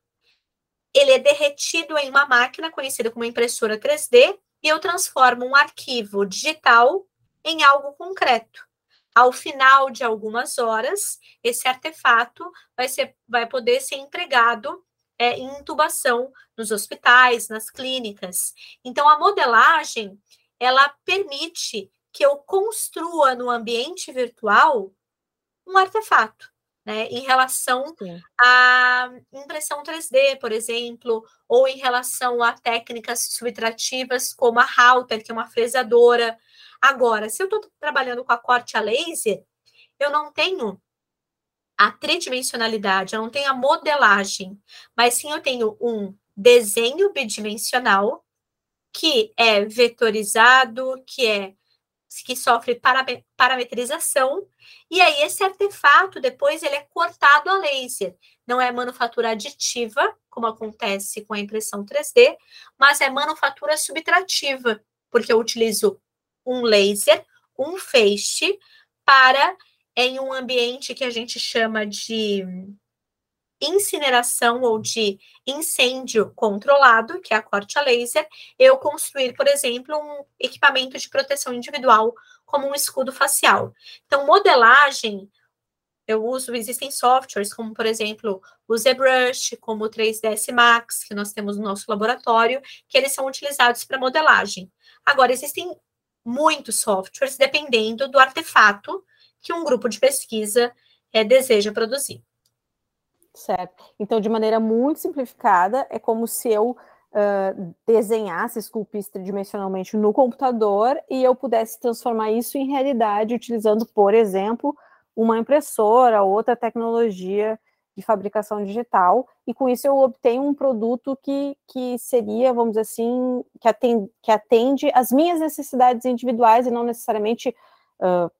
ele é derretido em uma máquina conhecida como impressora 3D e eu transformo um arquivo digital em algo concreto. Ao final de algumas horas, esse artefato vai, ser, vai poder ser empregado é, em intubação nos hospitais, nas clínicas. Então, a modelagem ela permite que eu construa no ambiente virtual um artefato né, em relação Sim. à impressão 3D, por exemplo, ou em relação a técnicas subtrativas como a Halter, que é uma fresadora. Agora, se eu estou trabalhando com a corte a laser, eu não tenho a tridimensionalidade, eu não tenho a modelagem, mas sim eu tenho um desenho bidimensional que é vetorizado, que é que sofre parametrização, e aí esse artefato depois ele é cortado a laser. Não é manufatura aditiva, como acontece com a impressão 3D, mas é manufatura subtrativa, porque eu utilizo um laser, um feixe, para em um ambiente que a gente chama de incineração ou de incêndio controlado, que é a corte a laser, eu construir, por exemplo, um equipamento de proteção individual, como um escudo facial. Então, modelagem, eu uso, existem softwares, como, por exemplo, o ZBrush, como o 3ds Max, que nós temos no nosso laboratório, que eles são utilizados para modelagem. Agora, existem muitos softwares, dependendo do artefato que um grupo de pesquisa é, deseja produzir. Certo. Então, de maneira muito simplificada, é como se eu uh, desenhasse, esculpisse tridimensionalmente no computador e eu pudesse transformar isso em realidade utilizando, por exemplo, uma impressora, outra tecnologia de fabricação digital, e com isso eu obtenho um produto que, que seria, vamos dizer assim, que atende, que atende as minhas necessidades individuais e não necessariamente uh,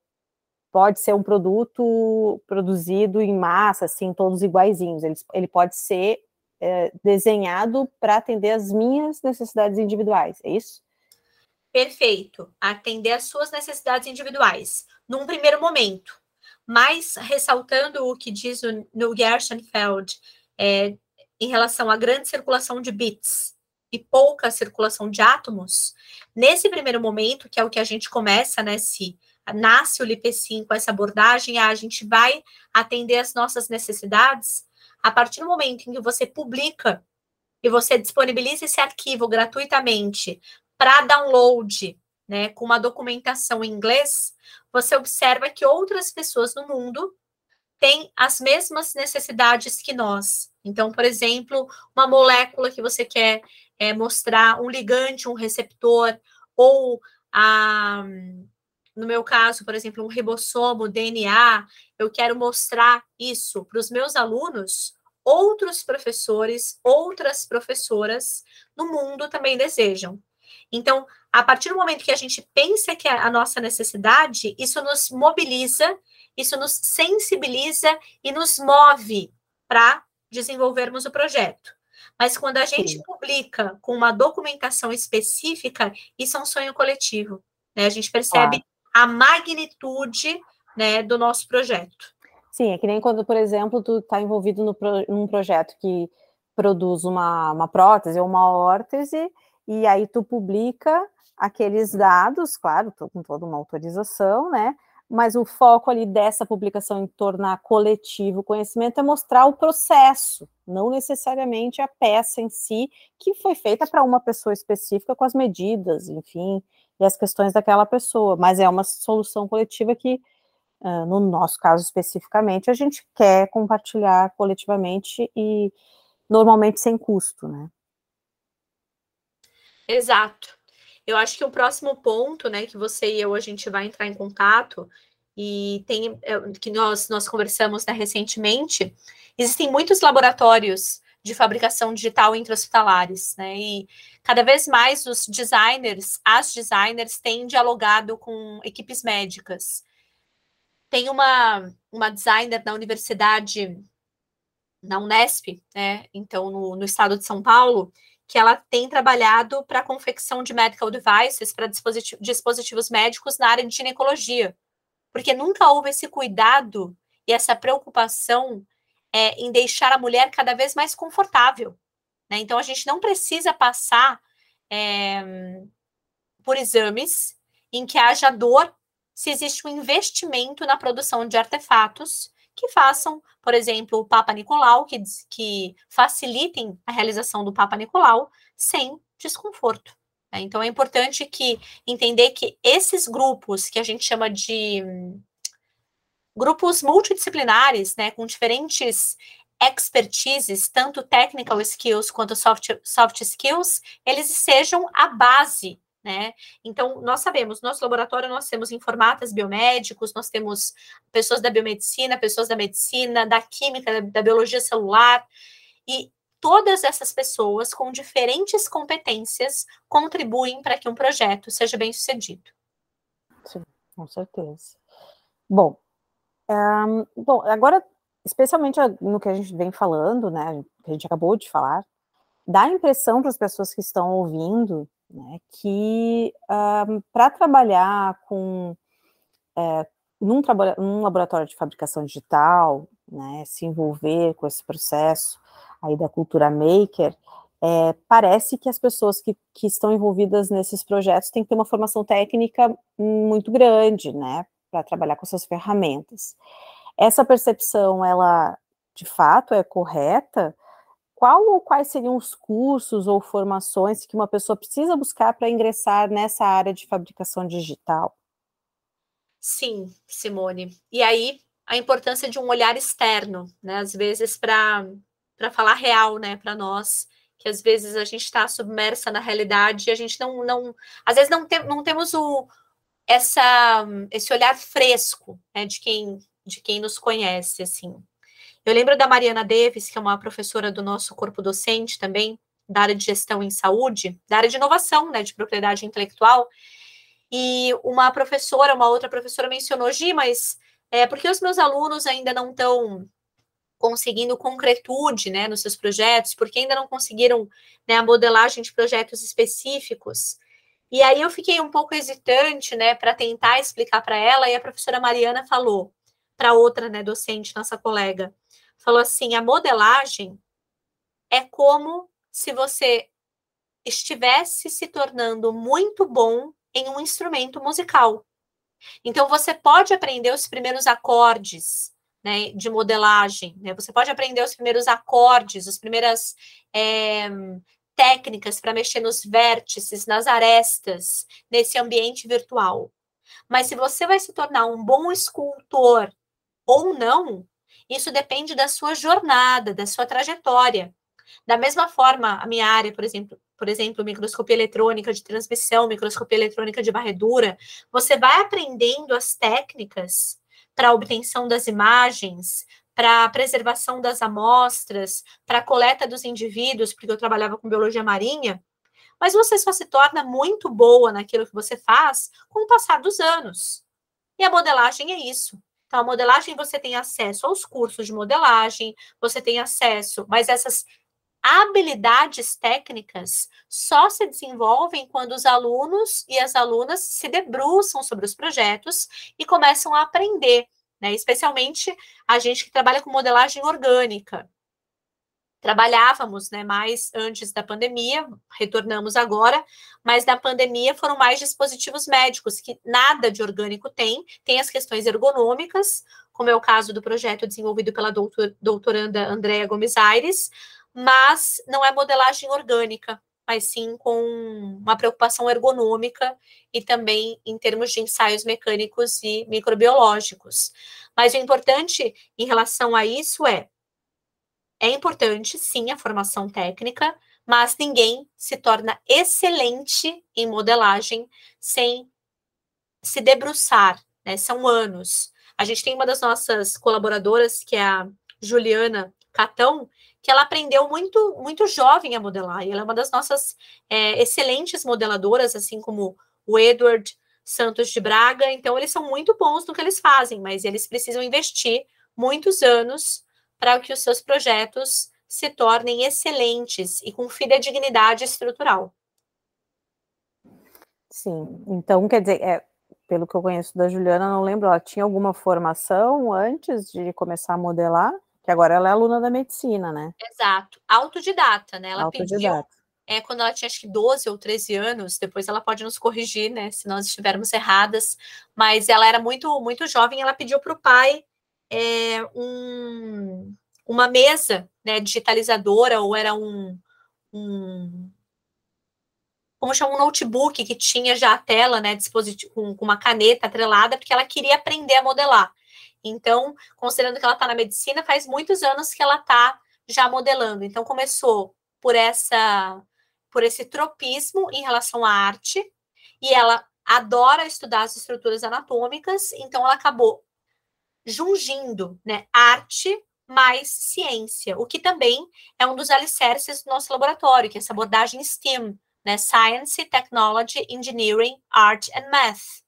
pode ser um produto produzido em massa, assim, todos iguaizinhos. Ele, ele pode ser é, desenhado para atender as minhas necessidades individuais, é isso? Perfeito. Atender as suas necessidades individuais, num primeiro momento. Mas, ressaltando o que diz o Neil Gershenfeld, é, em relação à grande circulação de bits e pouca circulação de átomos, nesse primeiro momento, que é o que a gente começa, né, se nasce o LIPECIM com essa abordagem, a gente vai atender as nossas necessidades, a partir do momento em que você publica e você disponibiliza esse arquivo gratuitamente para download, né, com uma documentação em inglês, você observa que outras pessoas no mundo têm as mesmas necessidades que nós. Então, por exemplo, uma molécula que você quer é, mostrar, um ligante, um receptor, ou a, no meu caso, por exemplo, um ribossomo, DNA, eu quero mostrar isso para os meus alunos, outros professores, outras professoras no mundo também desejam. Então, a partir do momento que a gente pensa que é a nossa necessidade, isso nos mobiliza, isso nos sensibiliza e nos move para desenvolvermos o projeto. Mas quando a gente Sim. publica com uma documentação específica, isso é um sonho coletivo. Né? A gente percebe ah. A magnitude né, do nosso projeto. Sim, é que nem quando, por exemplo, tu está envolvido no pro, num projeto que produz uma, uma prótese ou uma órtese, e aí tu publica aqueles dados, claro, com toda uma autorização, né? Mas o foco ali dessa publicação em tornar coletivo o conhecimento é mostrar o processo, não necessariamente a peça em si, que foi feita para uma pessoa específica com as medidas, enfim, e as questões daquela pessoa, mas é uma solução coletiva que, no nosso caso especificamente, a gente quer compartilhar coletivamente e normalmente sem custo, né? Exato. Eu acho que o próximo ponto, né, que você e eu a gente vai entrar em contato e tem é, que nós nós conversamos né, recentemente, existem muitos laboratórios de fabricação digital intra-hospitalares, né? E cada vez mais os designers, as designers têm dialogado com equipes médicas. Tem uma, uma designer na universidade, na Unesp, né? Então, no, no estado de São Paulo, que ela tem trabalhado para a confecção de medical devices para dispositiv dispositivos médicos na área de ginecologia, porque nunca houve esse cuidado e essa preocupação é, em deixar a mulher cada vez mais confortável. Né? Então, a gente não precisa passar é, por exames em que haja dor se existe um investimento na produção de artefatos que façam, por exemplo, o Papa Nicolau, que, que facilitem a realização do Papa Nicolau sem desconforto. Né? Então, é importante que entender que esses grupos que a gente chama de grupos multidisciplinares, né, com diferentes expertises, tanto technical skills quanto soft, soft skills, eles sejam a base né? Então, nós sabemos, nosso laboratório nós temos informatas biomédicos, nós temos pessoas da biomedicina, pessoas da medicina, da química, da, da biologia celular, e todas essas pessoas com diferentes competências contribuem para que um projeto seja bem sucedido. Sim, com certeza. Bom, um, bom, agora, especialmente no que a gente vem falando, né, que a gente acabou de falar, dá a impressão para as pessoas que estão ouvindo né, que um, para trabalhar com é, num, num, laboratório de fabricação digital, né, se envolver com esse processo aí da cultura maker, é, parece que as pessoas que, que estão envolvidas nesses projetos têm que ter uma formação técnica muito grande, né, para trabalhar com essas ferramentas. Essa percepção, ela de fato é correta, qual ou quais seriam os cursos ou formações que uma pessoa precisa buscar para ingressar nessa área de fabricação digital? Sim, Simone. E aí a importância de um olhar externo, né? Às vezes para para falar real, né, para nós, que às vezes a gente está submersa na realidade e a gente não não às vezes não, tem, não temos o essa esse olhar fresco, né, de quem de quem nos conhece assim. Eu lembro da Mariana Davis, que é uma professora do nosso corpo docente também, da área de gestão em saúde, da área de inovação, né, de propriedade intelectual. E uma professora, uma outra professora mencionou, Gi, mas é, por que os meus alunos ainda não estão conseguindo concretude né, nos seus projetos? Porque ainda não conseguiram né, a modelagem de projetos específicos? E aí eu fiquei um pouco hesitante, né, para tentar explicar para ela, e a professora Mariana falou para outra, né, docente, nossa colega, falou assim: a modelagem é como se você estivesse se tornando muito bom em um instrumento musical. Então, você pode aprender os primeiros acordes né, de modelagem, né? você pode aprender os primeiros acordes, as primeiras é, técnicas para mexer nos vértices, nas arestas, nesse ambiente virtual. Mas se você vai se tornar um bom escultor ou não, isso depende da sua jornada, da sua trajetória. Da mesma forma, a minha área, por exemplo, por exemplo, microscopia eletrônica de transmissão, microscopia eletrônica de varredura, você vai aprendendo as técnicas para a obtenção das imagens, para a preservação das amostras, para a coleta dos indivíduos, porque eu trabalhava com biologia marinha, mas você só se torna muito boa naquilo que você faz com o passar dos anos. E a modelagem é isso. Então, a modelagem você tem acesso aos cursos de modelagem, você tem acesso, mas essas habilidades técnicas só se desenvolvem quando os alunos e as alunas se debruçam sobre os projetos e começam a aprender, né? Especialmente a gente que trabalha com modelagem orgânica. Trabalhávamos, né, mais antes da pandemia, retornamos agora, mas na pandemia foram mais dispositivos médicos que nada de orgânico tem, tem as questões ergonômicas, como é o caso do projeto desenvolvido pela doutor, doutoranda Andréa Gomes Aires, mas não é modelagem orgânica, mas sim com uma preocupação ergonômica e também em termos de ensaios mecânicos e microbiológicos. Mas o importante em relação a isso é é importante sim a formação técnica, mas ninguém se torna excelente em modelagem sem se debruçar, né? São anos. A gente tem uma das nossas colaboradoras, que é a Juliana Catão, que ela aprendeu muito, muito jovem a modelar. E ela é uma das nossas é, excelentes modeladoras, assim como o Edward Santos de Braga. Então, eles são muito bons no que eles fazem, mas eles precisam investir muitos anos para que os seus projetos se tornem excelentes e com fidedignidade estrutural. Sim, então quer dizer, é, pelo que eu conheço da Juliana, não lembro, ela tinha alguma formação antes de começar a modelar? Que agora ela é aluna da medicina, né? Exato. Autodidata, né? Ela Autodidata. pediu. É, quando ela tinha acho que 12 ou 13 anos, depois ela pode nos corrigir, né? Se nós estivermos erradas. Mas ela era muito, muito jovem, ela pediu para o pai é, um, uma mesa né, digitalizadora, ou era um, um como chama um notebook que tinha já a tela, né, dispositivo com, com uma caneta atrelada, porque ela queria aprender a modelar. Então, considerando que ela está na medicina, faz muitos anos que ela está já modelando. Então, começou por essa por esse tropismo em relação à arte, e ela adora estudar as estruturas anatômicas, então ela acabou jungindo, né, arte mais ciência, o que também é um dos alicerces do nosso laboratório, que é essa abordagem STEAM, né, Science, Technology, Engineering, Art and Math.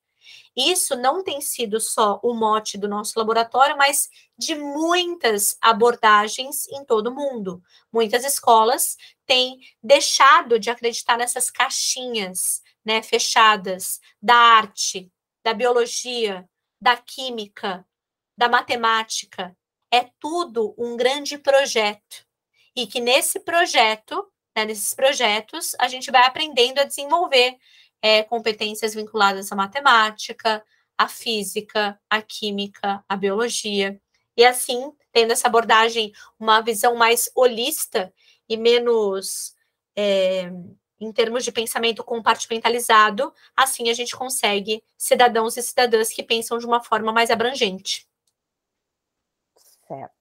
Isso não tem sido só o mote do nosso laboratório, mas de muitas abordagens em todo o mundo. Muitas escolas têm deixado de acreditar nessas caixinhas né, fechadas da arte, da biologia, da química, da matemática. É tudo um grande projeto. E que nesse projeto, né, nesses projetos, a gente vai aprendendo a desenvolver é, competências vinculadas à matemática, à física, à química, à biologia. E assim, tendo essa abordagem, uma visão mais holista e menos é, em termos de pensamento compartimentalizado, assim a gente consegue cidadãos e cidadãs que pensam de uma forma mais abrangente. Certo.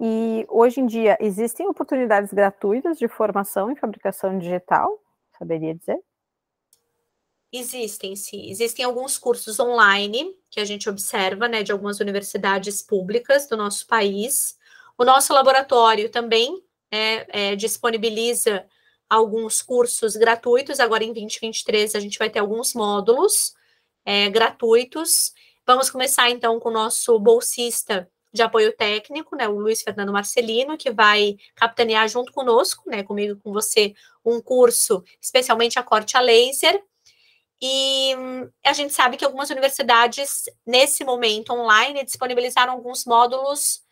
E hoje em dia existem oportunidades gratuitas de formação em fabricação digital? Saberia dizer? Existem, sim. Existem alguns cursos online que a gente observa, né, de algumas universidades públicas do nosso país. O nosso laboratório também é, é, disponibiliza alguns cursos gratuitos. Agora, em 2023, a gente vai ter alguns módulos é, gratuitos. Vamos começar, então, com o nosso bolsista de apoio técnico, né, o Luiz Fernando Marcelino, que vai capitanear junto conosco, né, comigo, com você, um curso especialmente a corte a laser e a gente sabe que algumas universidades, nesse momento online, disponibilizaram alguns módulos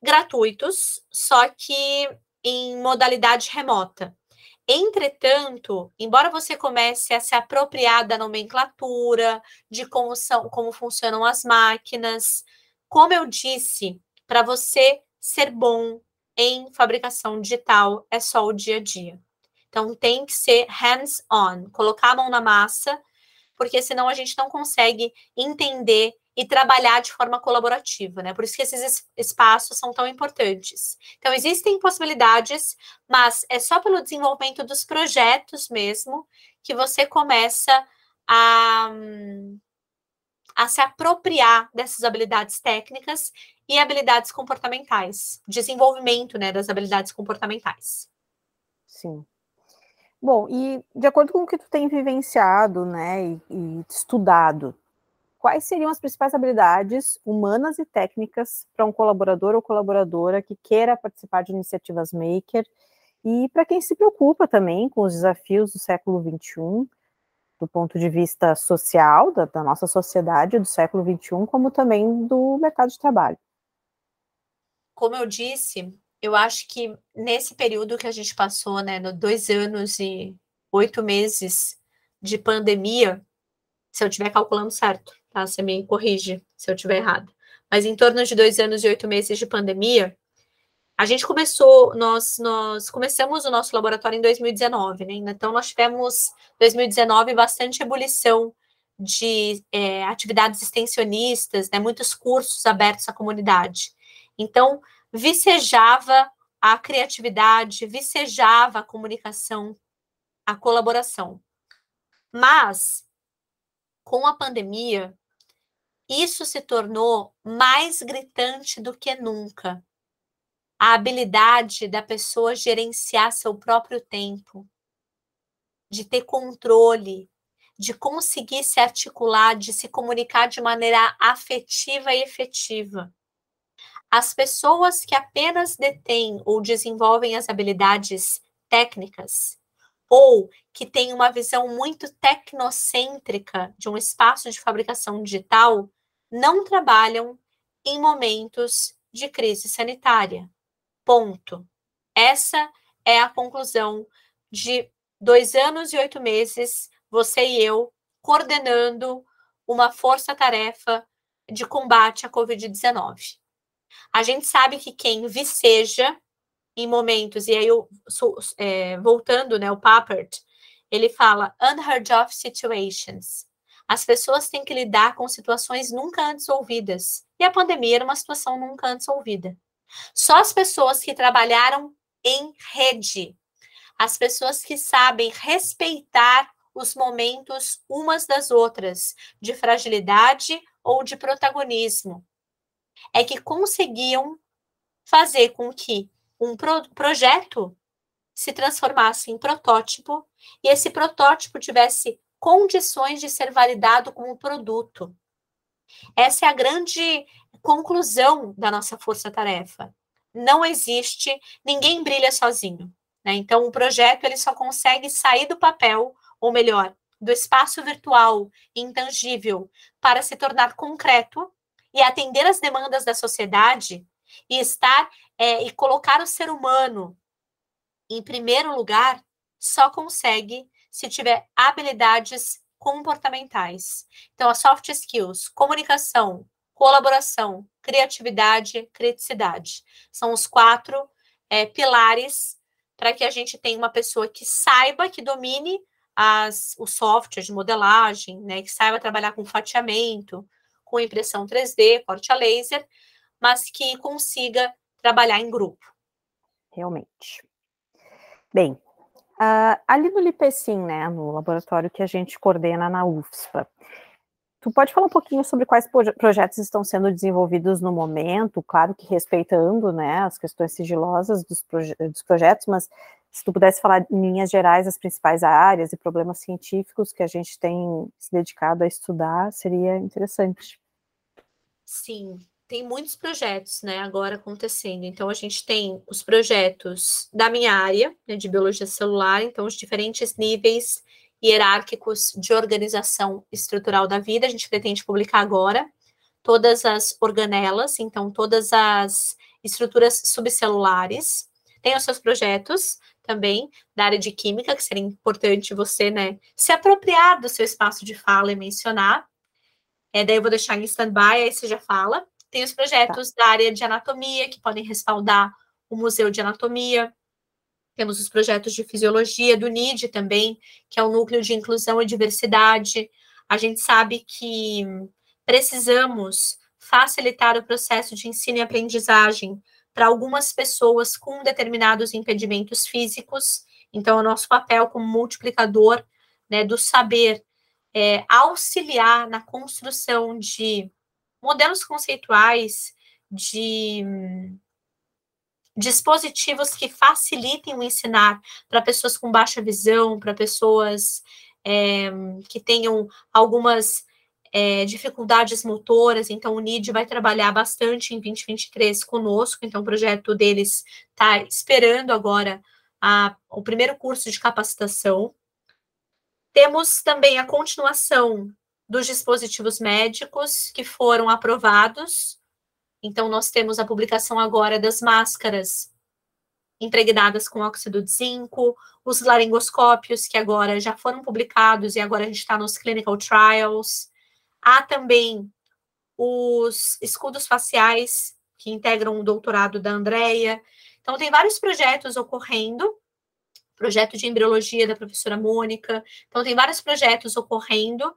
gratuitos, só que em modalidade remota. Entretanto, embora você comece a se apropriar da nomenclatura, de como são, como funcionam as máquinas, como eu disse, para você ser bom em fabricação digital é só o dia a dia. Então tem que ser hands-on, colocar a mão na massa, porque senão a gente não consegue entender e trabalhar de forma colaborativa, né? Por isso que esses espaços são tão importantes. Então, existem possibilidades, mas é só pelo desenvolvimento dos projetos mesmo que você começa a, a se apropriar dessas habilidades técnicas e habilidades comportamentais, desenvolvimento né, das habilidades comportamentais. Sim. Bom, e de acordo com o que tu tem vivenciado, né, e, e estudado, quais seriam as principais habilidades humanas e técnicas para um colaborador ou colaboradora que queira participar de iniciativas maker e para quem se preocupa também com os desafios do século XXI, do ponto de vista social, da, da nossa sociedade do século XXI, como também do mercado de trabalho. Como eu disse, eu acho que nesse período que a gente passou, né, no dois anos e oito meses de pandemia, se eu estiver calculando certo, tá? Você me corrige se eu estiver errado. Mas em torno de dois anos e oito meses de pandemia, a gente começou, nós, nós começamos o nosso laboratório em 2019, né? Então, nós tivemos 2019 bastante ebulição de é, atividades extensionistas, né? Muitos cursos abertos à comunidade. Então, vicejava a criatividade, vicejava a comunicação, a colaboração. Mas, com a pandemia, isso se tornou mais gritante do que nunca. A habilidade da pessoa gerenciar seu próprio tempo, de ter controle, de conseguir se articular, de se comunicar de maneira afetiva e efetiva. As pessoas que apenas detêm ou desenvolvem as habilidades técnicas, ou que têm uma visão muito tecnocêntrica de um espaço de fabricação digital, não trabalham em momentos de crise sanitária. Ponto. Essa é a conclusão de dois anos e oito meses, você e eu, coordenando uma força-tarefa de combate à Covid-19. A gente sabe que quem viceja em momentos, e aí eu é, voltando, né, o Papert, ele fala unheard of situations. As pessoas têm que lidar com situações nunca antes ouvidas. E a pandemia era uma situação nunca antes ouvida. Só as pessoas que trabalharam em rede, as pessoas que sabem respeitar os momentos umas das outras, de fragilidade ou de protagonismo, é que conseguiam fazer com que um pro projeto se transformasse em protótipo e esse protótipo tivesse condições de ser validado como produto. Essa é a grande conclusão da nossa força-tarefa. Não existe, ninguém brilha sozinho. Né? Então, o projeto ele só consegue sair do papel, ou melhor, do espaço virtual intangível, para se tornar concreto e atender às demandas da sociedade e estar é, e colocar o ser humano em primeiro lugar, só consegue se tiver habilidades comportamentais. Então, as soft skills, comunicação, colaboração, criatividade, criticidade, são os quatro é, pilares para que a gente tenha uma pessoa que saiba, que domine as, o software de modelagem, né, que saiba trabalhar com fatiamento, com impressão 3D, corte a laser, mas que consiga trabalhar em grupo. Realmente. Bem, uh, ali no Lipecim, né, no laboratório que a gente coordena na UFSPA, tu pode falar um pouquinho sobre quais projetos estão sendo desenvolvidos no momento, claro que respeitando, né, as questões sigilosas dos, proje dos projetos, mas se tu pudesse falar em linhas gerais as principais áreas e problemas científicos que a gente tem se dedicado a estudar, seria interessante. Sim, tem muitos projetos, né, agora acontecendo. Então, a gente tem os projetos da minha área, né, de biologia celular, então, os diferentes níveis hierárquicos de organização estrutural da vida. A gente pretende publicar agora todas as organelas, então, todas as estruturas subcelulares. Tem os seus projetos também da área de química, que seria importante você, né, se apropriar do seu espaço de fala e mencionar. É, daí eu vou deixar em stand-by, aí você já fala. Tem os projetos tá. da área de anatomia, que podem respaldar o Museu de Anatomia. Temos os projetos de fisiologia do NID também, que é o Núcleo de Inclusão e Diversidade. A gente sabe que precisamos facilitar o processo de ensino e aprendizagem para algumas pessoas com determinados impedimentos físicos. Então, é o nosso papel como multiplicador né, do saber é, auxiliar na construção de modelos conceituais, de dispositivos que facilitem o ensinar para pessoas com baixa visão, para pessoas é, que tenham algumas é, dificuldades motoras. Então, o NID vai trabalhar bastante em 2023 conosco. Então, o projeto deles está esperando agora a, o primeiro curso de capacitação. Temos também a continuação dos dispositivos médicos que foram aprovados então, nós temos a publicação agora das máscaras impregnadas com óxido de zinco, os laringoscópios, que agora já foram publicados e agora a gente está nos clinical trials. Há também os escudos faciais, que integram o doutorado da Andrea. Então, tem vários projetos ocorrendo. Projeto de embriologia da professora Mônica. Então, tem vários projetos ocorrendo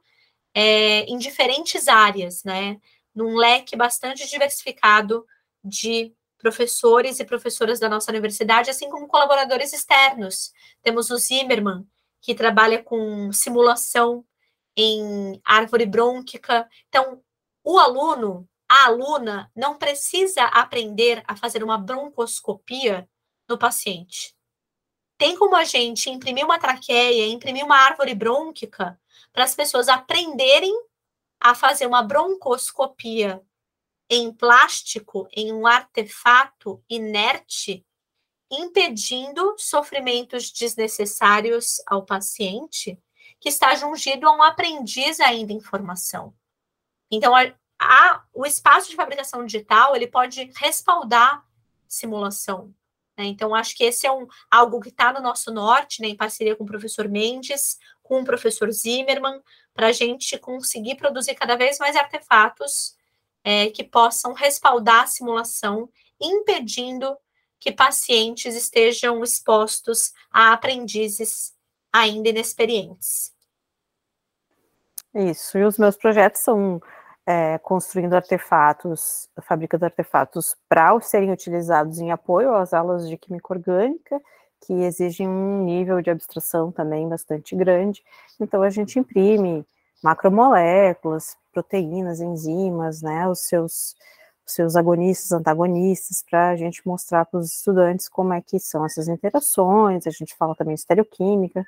é, em diferentes áreas, né? num leque bastante diversificado de professores e professoras da nossa universidade, assim como colaboradores externos. Temos o Zimmermann, que trabalha com simulação em árvore brônquica. Então, o aluno, a aluna, não precisa aprender a fazer uma broncoscopia no paciente. Tem como a gente imprimir uma traqueia, imprimir uma árvore brônquica para as pessoas aprenderem a fazer uma broncoscopia em plástico, em um artefato inerte, impedindo sofrimentos desnecessários ao paciente que está jungido a um aprendiz ainda em formação. Então, a, a, o espaço de fabricação digital ele pode respaldar simulação. Né? Então, acho que esse é um, algo que está no nosso norte, né, em parceria com o professor Mendes, com o professor Zimmermann, para a gente conseguir produzir cada vez mais artefatos é, que possam respaldar a simulação, impedindo que pacientes estejam expostos a aprendizes ainda inexperientes. Isso, e os meus projetos são é, construindo artefatos, fabricando artefatos para serem utilizados em apoio às aulas de química orgânica que exigem um nível de abstração também bastante grande. Então, a gente imprime macromoléculas, proteínas, enzimas, né, os seus, os seus agonistas, antagonistas, para a gente mostrar para os estudantes como é que são essas interações. A gente fala também de estereoquímica,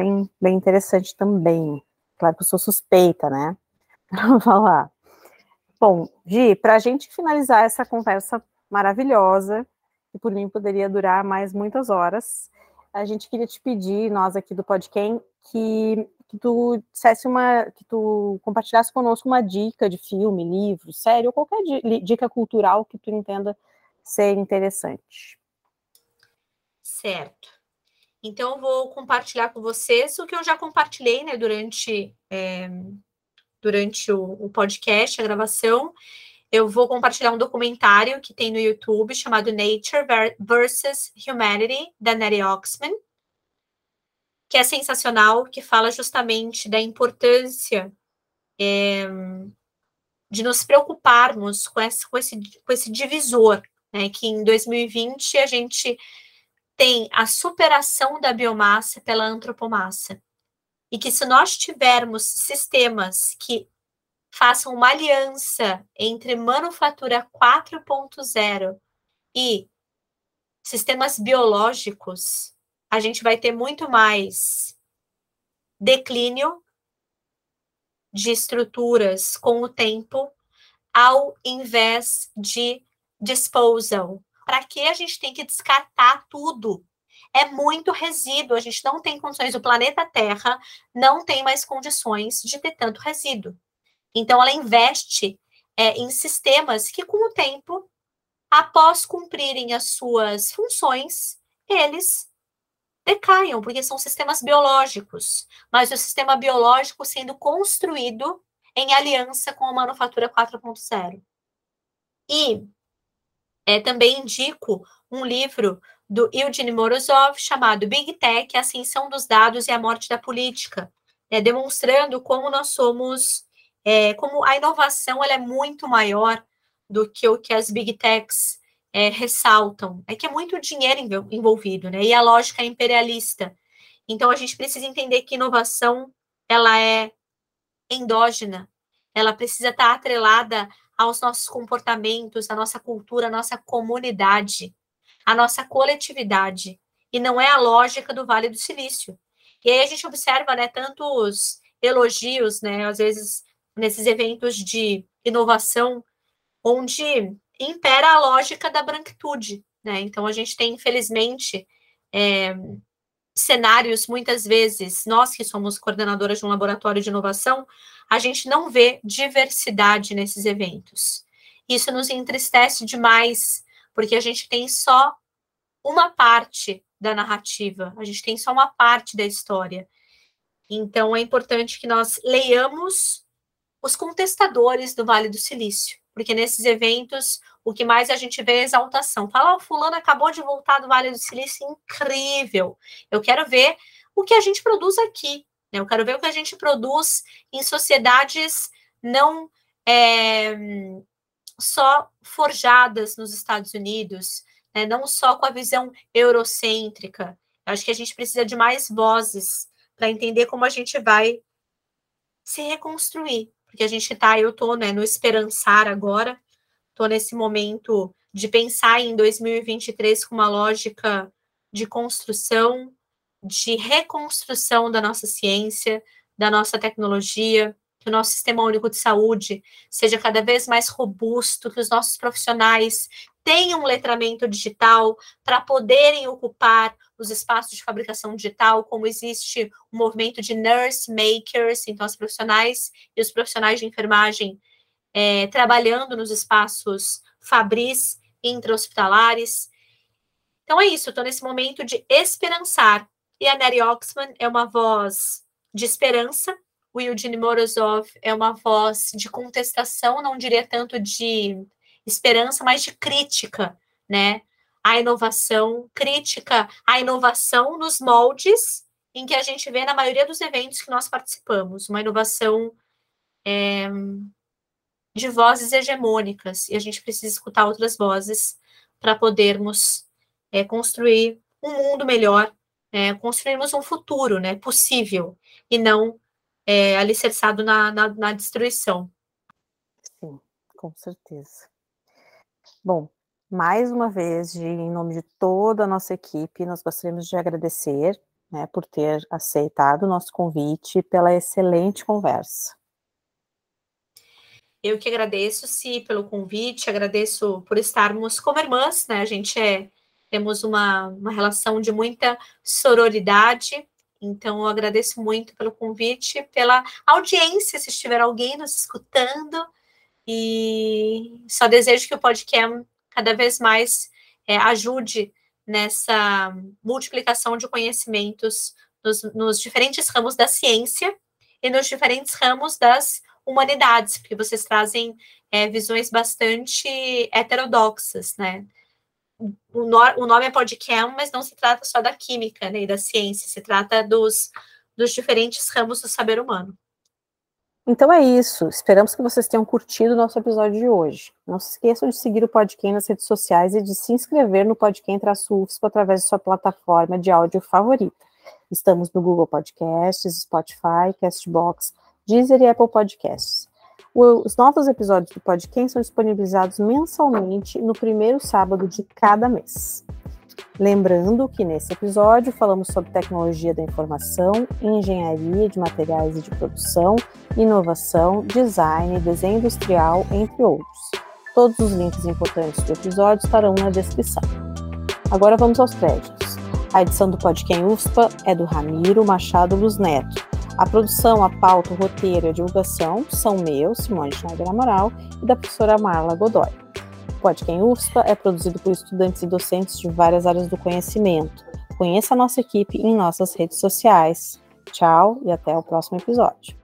bem, bem interessante também. Claro que eu sou suspeita, né, para falar. Bom, Gi, para a gente finalizar essa conversa maravilhosa, que por mim poderia durar mais muitas horas. A gente queria te pedir, nós aqui do Podcast, que, que tu dissesse uma, que tu compartilhasse conosco uma dica de filme, livro, série, ou qualquer dica cultural que tu entenda ser interessante. Certo. Então, eu vou compartilhar com vocês o que eu já compartilhei, né, durante, é, durante o, o podcast, a gravação, eu vou compartilhar um documentário que tem no YouTube chamado Nature versus Humanity, da Nettie Oxman, que é sensacional, que fala justamente da importância é, de nos preocuparmos com esse, com esse, com esse divisor, né, que em 2020 a gente tem a superação da biomassa pela antropomassa. E que se nós tivermos sistemas que façam uma aliança entre manufatura 4.0 e sistemas biológicos, a gente vai ter muito mais declínio de estruturas com o tempo, ao invés de disposal. Para que a gente tem que descartar tudo? É muito resíduo, a gente não tem condições, o planeta Terra não tem mais condições de ter tanto resíduo. Então, ela investe é, em sistemas que, com o tempo, após cumprirem as suas funções, eles decaiam, porque são sistemas biológicos, mas o sistema biológico sendo construído em aliança com a manufatura 4.0. E é, também indico um livro do Eugene Morozov chamado Big Tech, a Ascensão dos Dados e a Morte da Política, é, demonstrando como nós somos, é, como a inovação ela é muito maior do que o que as Big Techs é, ressaltam. É que é muito dinheiro envolvido, né? E a lógica é imperialista. Então a gente precisa entender que inovação ela é endógena, ela precisa estar atrelada aos nossos comportamentos, à nossa cultura, à nossa comunidade a nossa coletividade, e não é a lógica do Vale do Silício. E aí a gente observa, né, tantos elogios, né, às vezes nesses eventos de inovação, onde impera a lógica da branquitude, né? Então a gente tem, infelizmente, é, cenários, muitas vezes, nós que somos coordenadoras de um laboratório de inovação, a gente não vê diversidade nesses eventos. Isso nos entristece demais, porque a gente tem só uma parte da narrativa, a gente tem só uma parte da história. Então é importante que nós leiamos os contestadores do Vale do Silício, porque nesses eventos o que mais a gente vê é exaltação. Fala, oh, fulano acabou de voltar do Vale do Silício, incrível. Eu quero ver o que a gente produz aqui. Né? Eu quero ver o que a gente produz em sociedades não é, só forjadas nos Estados Unidos, né? não só com a visão eurocêntrica. Eu acho que a gente precisa de mais vozes para entender como a gente vai se reconstruir, porque a gente está, eu estou né, no esperançar agora, estou nesse momento de pensar em 2023 com uma lógica de construção, de reconstrução da nossa ciência, da nossa tecnologia, que o nosso sistema único de saúde seja cada vez mais robusto, que os nossos profissionais tenham um letramento digital para poderem ocupar os espaços de fabricação digital, como existe o movimento de nurse makers, então as profissionais e os profissionais de enfermagem é, trabalhando nos espaços fabris intra-hospitalares. Então é isso, estou nesse momento de esperançar. E a Neri Oxman é uma voz de esperança, o Eugene Morozov é uma voz de contestação, não diria tanto de esperança, mas de crítica, né? A inovação, crítica à inovação nos moldes em que a gente vê na maioria dos eventos que nós participamos, uma inovação é, de vozes hegemônicas, e a gente precisa escutar outras vozes para podermos é, construir um mundo melhor, é, construirmos um futuro né, possível, e não é, alicerçado na, na, na destruição. Sim, com certeza. Bom, mais uma vez, de, em nome de toda a nossa equipe, nós gostaríamos de agradecer né, por ter aceitado o nosso convite pela excelente conversa. Eu que agradeço, Si, pelo convite, agradeço por estarmos como irmãs, né? A gente é, temos uma, uma relação de muita sororidade, então, eu agradeço muito pelo convite, pela audiência, se estiver alguém nos escutando. E só desejo que o podcast cada vez mais é, ajude nessa multiplicação de conhecimentos nos, nos diferentes ramos da ciência e nos diferentes ramos das humanidades, porque vocês trazem é, visões bastante heterodoxas, né? O, no, o nome é Podcam, mas não se trata só da química né, da ciência, se trata dos, dos diferentes ramos do saber humano. Então é isso. Esperamos que vocês tenham curtido o nosso episódio de hoje. Não se esqueçam de seguir o Podcast nas redes sociais e de se inscrever no Podcast-UFSP através de sua plataforma de áudio favorita. Estamos no Google Podcasts, Spotify, Castbox, Deezer e Apple Podcasts. Os novos episódios do podcast são disponibilizados mensalmente no primeiro sábado de cada mês. Lembrando que nesse episódio falamos sobre tecnologia da informação, engenharia de materiais e de produção, inovação, design, desenho industrial, entre outros. Todos os links importantes do episódio estarão na descrição. Agora vamos aos créditos. A edição do Podcast UFSPA é do Ramiro Machado Luz Neto a produção, a pauta, o roteiro e a divulgação são meus, Simone Schneider Amaral, e da professora Marla Godoy. Podcast UFSPA é produzido por estudantes e docentes de várias áreas do conhecimento. Conheça a nossa equipe em nossas redes sociais. Tchau e até o próximo episódio.